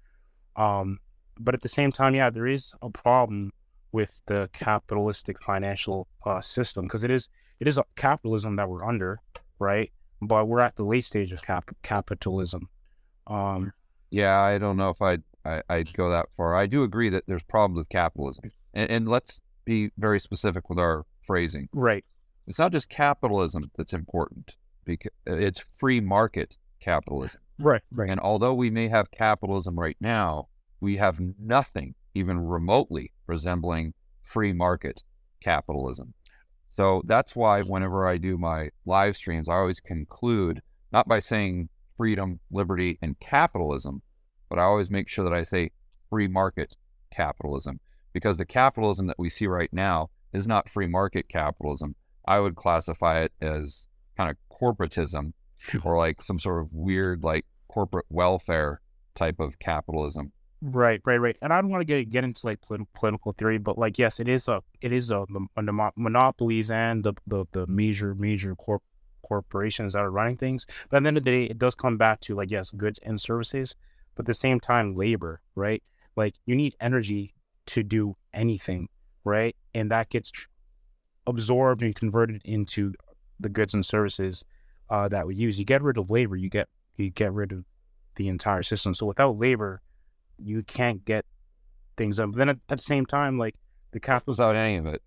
Um, but at the same time, yeah, there is a problem with the capitalistic financial uh, system because it is it is a capitalism that we're under, right? But we're at the late stage of cap- capitalism. Um, yeah, I don't know if I'd I, i would go that far. I do agree that there's problems with capitalism, and, and let's be very specific with our phrasing. Right. It's not just capitalism that's important; because it's free market capitalism. Right. Right. And although we may have capitalism right now, we have nothing even remotely resembling free market capitalism. So that's why whenever I do my live streams, I always conclude not by saying freedom, liberty, and capitalism, but I always make sure that I say free market capitalism because the capitalism that we see right now is not free market capitalism. I would classify it as kind of corporatism or like some sort of weird like corporate welfare type of capitalism. Right, right, right. And I don't want to get get into like polit- political theory, but like yes, it is a it is a, monopolies and the, the the major major corp corporations that are running things. But at the end of the day, it does come back to like, yes, goods and services, but at the same time, labor, right? Like you need energy to do anything, right? And that gets tr- absorbed and converted into the goods and services uh, that we use. You get rid of labor, you get you get rid of the entire system. So without labor, you can't get things done. But then at, at the same time, like the capital without any of it,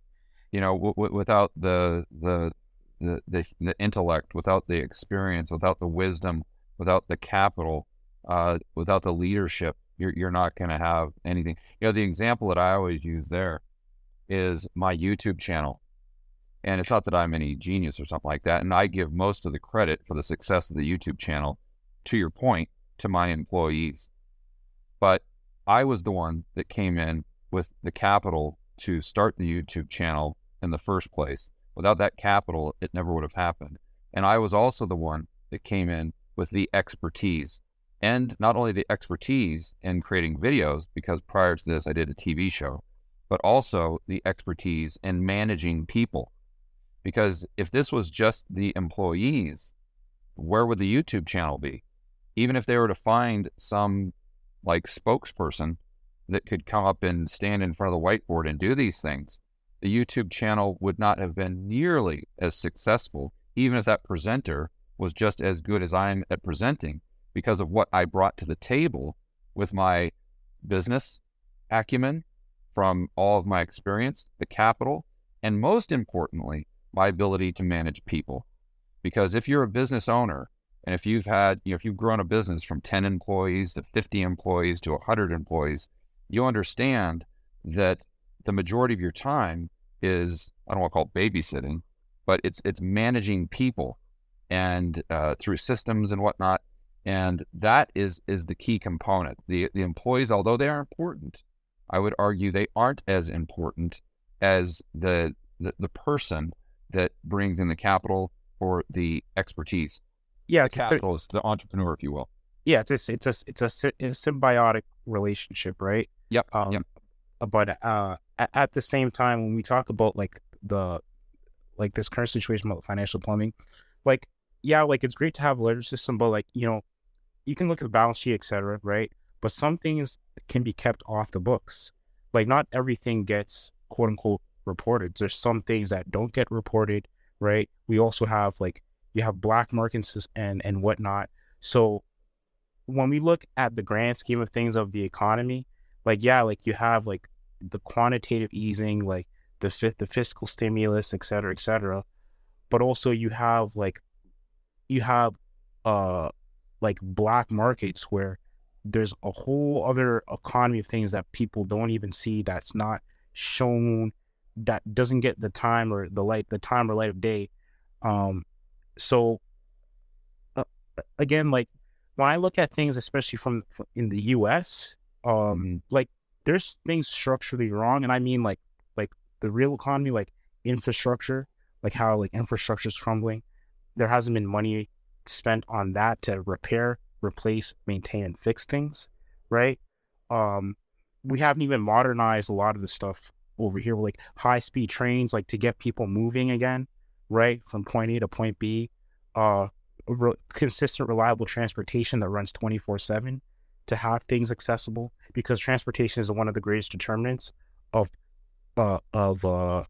you know, w- w- without the the the, the, the intellect, without the experience, without the wisdom, without the capital, uh, without the leadership, you're, you're not going to have anything. You know, the example that I always use there is my YouTube channel. And it's not that I'm any genius or something like that. And I give most of the credit for the success of the YouTube channel, to your point, to my employees. But I was the one that came in with the capital to start the YouTube channel in the first place. Without that capital, it never would have happened. And I was also the one that came in with the expertise and not only the expertise in creating videos, because prior to this, I did a TV show, but also the expertise in managing people. Because if this was just the employees, where would the YouTube channel be? Even if they were to find some like spokesperson that could come up and stand in front of the whiteboard and do these things, the YouTube channel would not have been nearly as successful, even if that presenter was just as good as I'm at presenting, because of what I brought to the table with my business acumen from all of my experience, the capital, and most importantly, my ability to manage people. Because if you're a business owner and if you've had, you know, if you've grown a business from 10 employees to 50 employees to 100 employees, you understand that the majority of your time is I don't want to call it babysitting, but it's it's managing people and uh, through systems and whatnot, and that is is the key component. The the employees, although they are important, I would argue they aren't as important as the the, the person that brings in the capital or the expertise. Yeah, the capital is the entrepreneur, if you will. Yeah, it's a, it's a it's a, a symbiotic relationship, right? Yep. Um, yep. But uh, at the same time, when we talk about like the like this current situation about financial plumbing, like yeah, like it's great to have a ledger system, but like you know, you can look at the balance sheet, etc., right? But some things can be kept off the books. Like not everything gets quote unquote reported. There's some things that don't get reported, right? We also have like you have black markets and and whatnot. So when we look at the grand scheme of things of the economy, like yeah, like you have like the quantitative easing, like the the fiscal stimulus, et cetera, et cetera. But also you have like you have uh like black markets where there's a whole other economy of things that people don't even see that's not shown that doesn't get the time or the light the time or light of day um so uh, again like when i look at things especially from in the us um mm-hmm. like there's things structurally wrong and i mean like like the real economy like infrastructure like how like infrastructure is crumbling there hasn't been money spent on that to repair replace maintain and fix things right? Um we haven't even modernized a lot of the stuff over here like high speed trains like to get people moving again right? From point a to point b uh re- consistent reliable transportation that runs 24 7 to have things accessible because transportation is one of the greatest determinants of uh, of uh,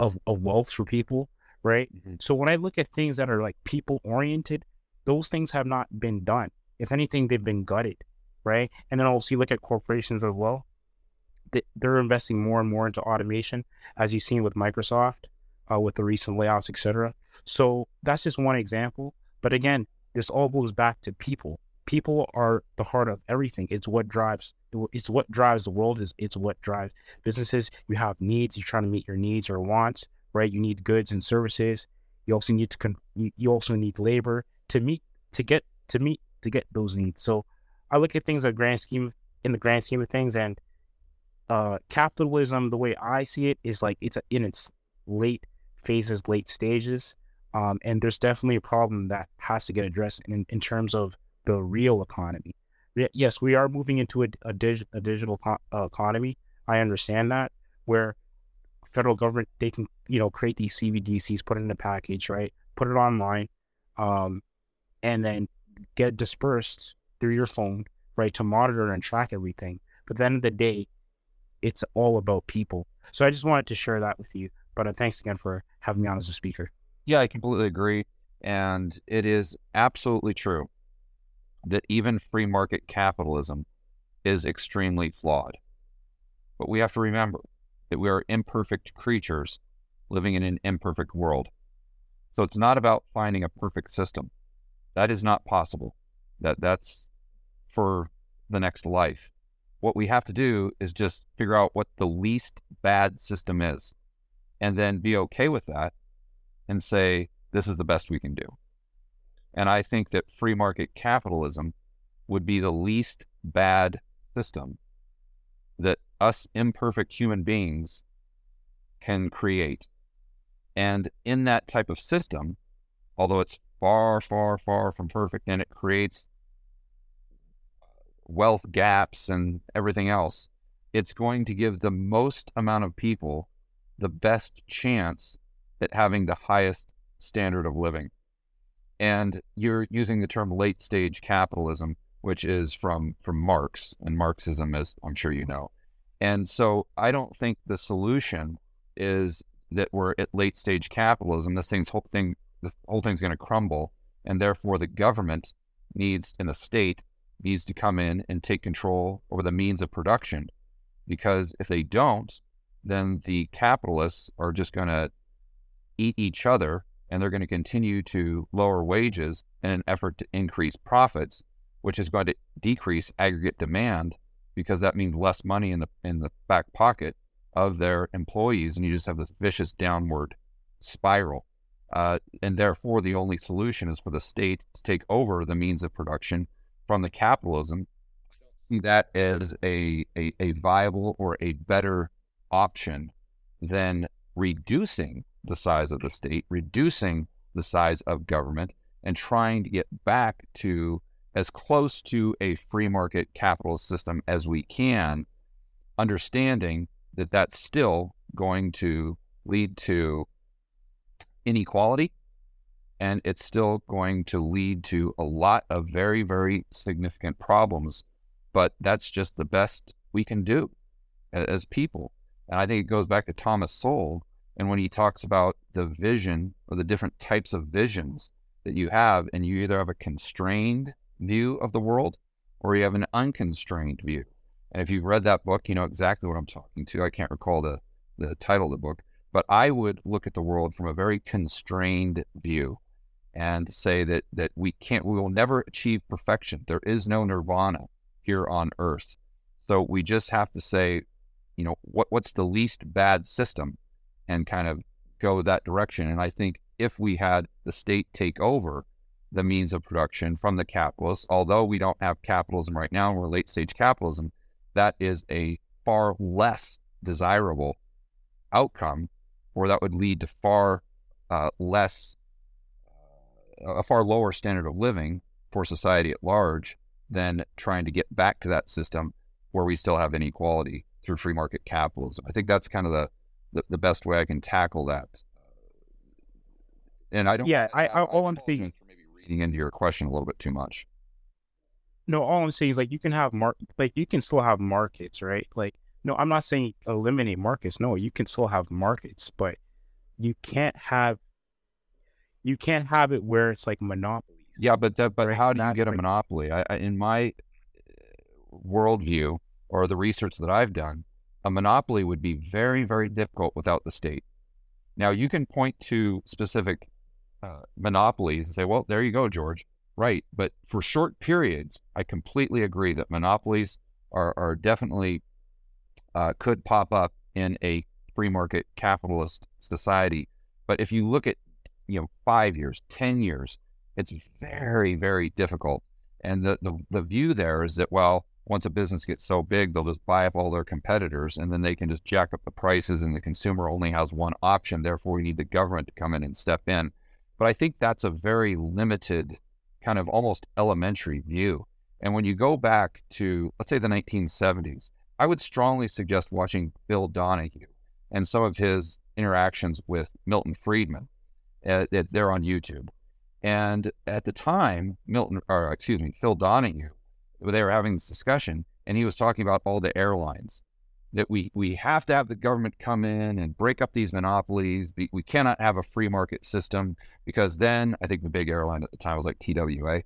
of of wealth for people, right? Mm-hmm. So when I look at things that are like people oriented, those things have not been done. If anything, they've been gutted, right? And then also you look at corporations as well. They're investing more and more into automation, as you've seen with Microsoft, uh, with the recent layoffs, etc. So that's just one example. But again, this all goes back to people people are the heart of everything. It's what drives. It's what drives the world. Is it's what drives businesses. You have needs. You're trying to meet your needs or wants. Right. You need goods and services. You also need to. Con- you also need labor to meet to get to meet to get those needs. So I look at things in the grand scheme in the grand scheme of things, and uh, capitalism, the way I see it, is like it's in its late phases, late stages. Um, and there's definitely a problem that has to get addressed in, in terms of the real economy. Yes, we are moving into a, a, dig, a digital co- uh, economy. I understand that where federal government they can you know create these CBDCs, put it in a package, right? Put it online, um, and then get it dispersed through your phone, right, to monitor and track everything. But at the end of the day, it's all about people. So I just wanted to share that with you. But uh, thanks again for having me on as a speaker. Yeah, I completely agree. And it is absolutely true that even free market capitalism is extremely flawed. But we have to remember that we are imperfect creatures living in an imperfect world. So it's not about finding a perfect system. That is not possible. That that's for the next life. What we have to do is just figure out what the least bad system is and then be okay with that and say this is the best we can do. And I think that free market capitalism would be the least bad system us imperfect human beings can create. And in that type of system, although it's far, far, far from perfect and it creates wealth gaps and everything else, it's going to give the most amount of people the best chance at having the highest standard of living and you're using the term late stage capitalism, which is from from Marx and Marxism, as I'm sure you know. And so I don't think the solution is that we're at late stage capitalism. This thing's whole thing, the whole thing's going to crumble, and therefore the government needs, and the state needs to come in and take control over the means of production, because if they don't, then the capitalists are just going to eat each other and they're going to continue to lower wages in an effort to increase profits, which is going to decrease aggregate demand because that means less money in the in the back pocket of their employees, and you just have this vicious downward spiral. Uh, and therefore, the only solution is for the state to take over the means of production from the capitalism. I don't see that as a, a, a viable or a better option than reducing the size of the state, reducing the size of government, and trying to get back to as close to a free market capitalist system as we can, understanding that that's still going to lead to inequality and it's still going to lead to a lot of very, very significant problems. But that's just the best we can do as people. And I think it goes back to Thomas Sowell. And when he talks about the vision or the different types of visions that you have, and you either have a constrained view of the world or you have an unconstrained view. And if you've read that book, you know exactly what I'm talking to. I can't recall the, the title of the book, but I would look at the world from a very constrained view and say that that we can't we will never achieve perfection. There is no nirvana here on earth. So we just have to say, you know, what what's the least bad system and kind of go that direction. And I think if we had the state take over the means of production from the capitalists, although we don't have capitalism right now, we're late stage capitalism, that is a far less desirable outcome, or that would lead to far uh, less a far lower standard of living for society at large than trying to get back to that system where we still have inequality through free market capitalism. I think that's kind of the, the, the best way I can tackle that. And I don't. Yeah, I, I all I'm thinking. Reading into your question a little bit too much. No, all I'm saying is like you can have mark, like you can still have markets, right? Like, no, I'm not saying eliminate markets. No, you can still have markets, but you can't have you can't have it where it's like monopoly. Yeah, but that, but right? how do you get a monopoly? I, I, in my uh, worldview or the research that I've done, a monopoly would be very, very difficult without the state. Now, you can point to specific uh, monopolies and say, well, there you go, George. Right. But for short periods, I completely agree that monopolies are, are definitely uh, could pop up in a free market capitalist society. But if you look at you know, five years, 10 years, it's very, very difficult. And the, the, the view there is that, well, once a business gets so big, they'll just buy up all their competitors and then they can just jack up the prices and the consumer only has one option. Therefore, we need the government to come in and step in. But I think that's a very limited, kind of almost elementary view. And when you go back to, let's say, the 1970s, I would strongly suggest watching Phil Donahue and some of his interactions with Milton Friedman uh, they're on YouTube. And at the time, Milton, or excuse me, Phil Donahue, they were having this discussion, and he was talking about all the airlines that we we have to have the government come in and break up these monopolies. We cannot have a free market system because then I think the big airline at the time was like TWA.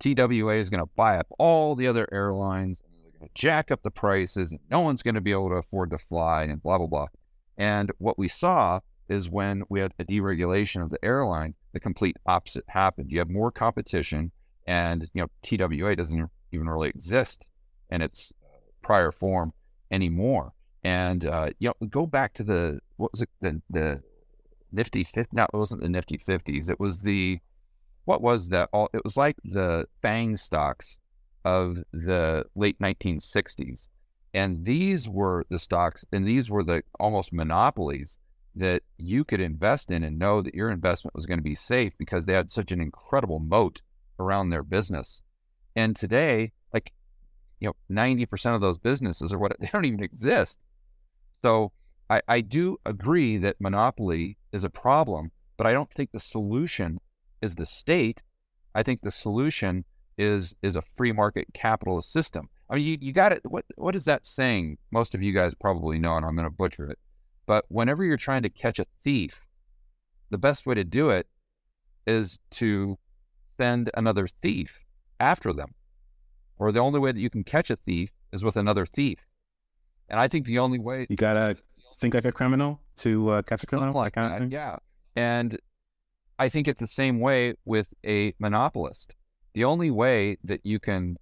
TWA is going to buy up all the other airlines. They're going to jack up the prices. And no one's going to be able to afford to fly, and blah blah blah. And what we saw is when we had a deregulation of the airline, the complete opposite happened. You have more competition, and you know TWA doesn't even really exist in its uh, prior form anymore. And uh, you know, go back to the what was it the the Nifty fifty? No, it wasn't the Nifty fifties. It was the what was that? All it was like the Fang stocks of the late 1960s, and these were the stocks, and these were the almost monopolies that you could invest in and know that your investment was going to be safe because they had such an incredible moat around their business. And today, you know, 90% of those businesses are what they don't even exist. So I, I do agree that monopoly is a problem, but I don't think the solution is the state. I think the solution is is a free market capitalist system. I mean, you, you got it. What what is that saying? Most of you guys probably know, and I'm going to butcher it. But whenever you're trying to catch a thief, the best way to do it is to send another thief after them. Or the only way that you can catch a thief is with another thief. And I think the only way you gotta think like a criminal to uh, catch a criminal, like that, yeah. And I think it's the same way with a monopolist. The only way that you can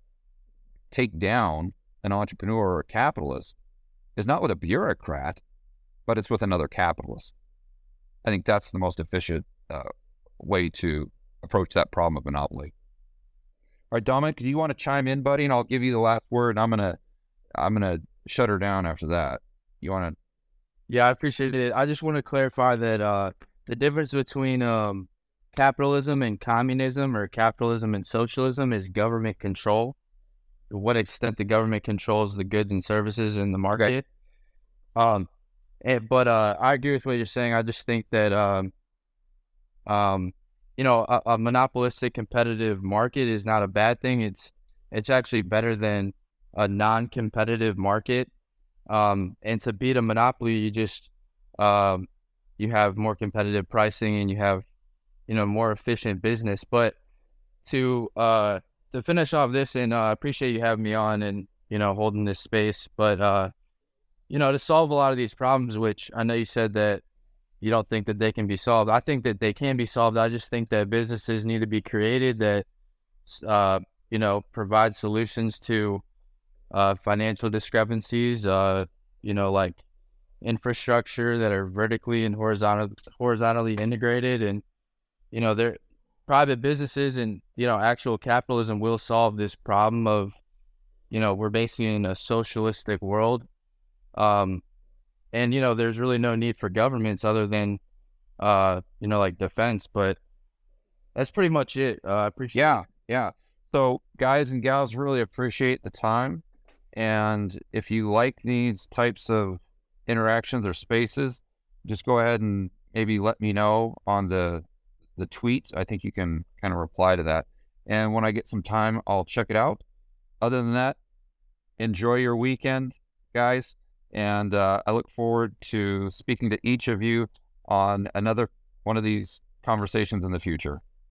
take down an entrepreneur or a capitalist is not with a bureaucrat, but it's with another capitalist. I think that's the most efficient uh, way to approach that problem of monopoly. All right, Dominic, do you want to chime in, buddy? And I'll give you the last word. I'm gonna, I'm gonna shut her down after that. You want to? Yeah, I appreciate it. I just want to clarify that uh, the difference between um, capitalism and communism, or capitalism and socialism, is government control. To what extent the government controls the goods and services in the market. Um, and, but uh, I agree with what you're saying. I just think that um, um, you know, a, a, monopolistic competitive market is not a bad thing. It's it's actually better than a non-competitive market. Um, and to beat a monopoly, you just um, you have more competitive pricing and you have you know more efficient business. But to uh, to finish off this, and I uh, appreciate you having me on and you know holding this space. But uh, you know to solve a lot of these problems, which I know you said that you don't think that they can be solved. I think that they can be solved. I just think that businesses need to be created that uh, you know provide solutions to uh, financial discrepancies. Uh, you know, like infrastructure that are vertically and horizontal, horizontally integrated, and you know, they're private businesses and you know actual capitalism will solve this problem of you know we're basically in a socialistic world um and you know there's really no need for governments other than uh you know like defense but that's pretty much it uh, i appreciate yeah yeah. So guys and gals really appreciate the time and if you like these types of interactions or spaces just go ahead and maybe let me know on the the tweets. I think you can kind of reply to that. And when i get some time i'll check it out. Other than that enjoy your weekend guys and uh, I look forward to speaking to each of you on another one of these conversations in the future.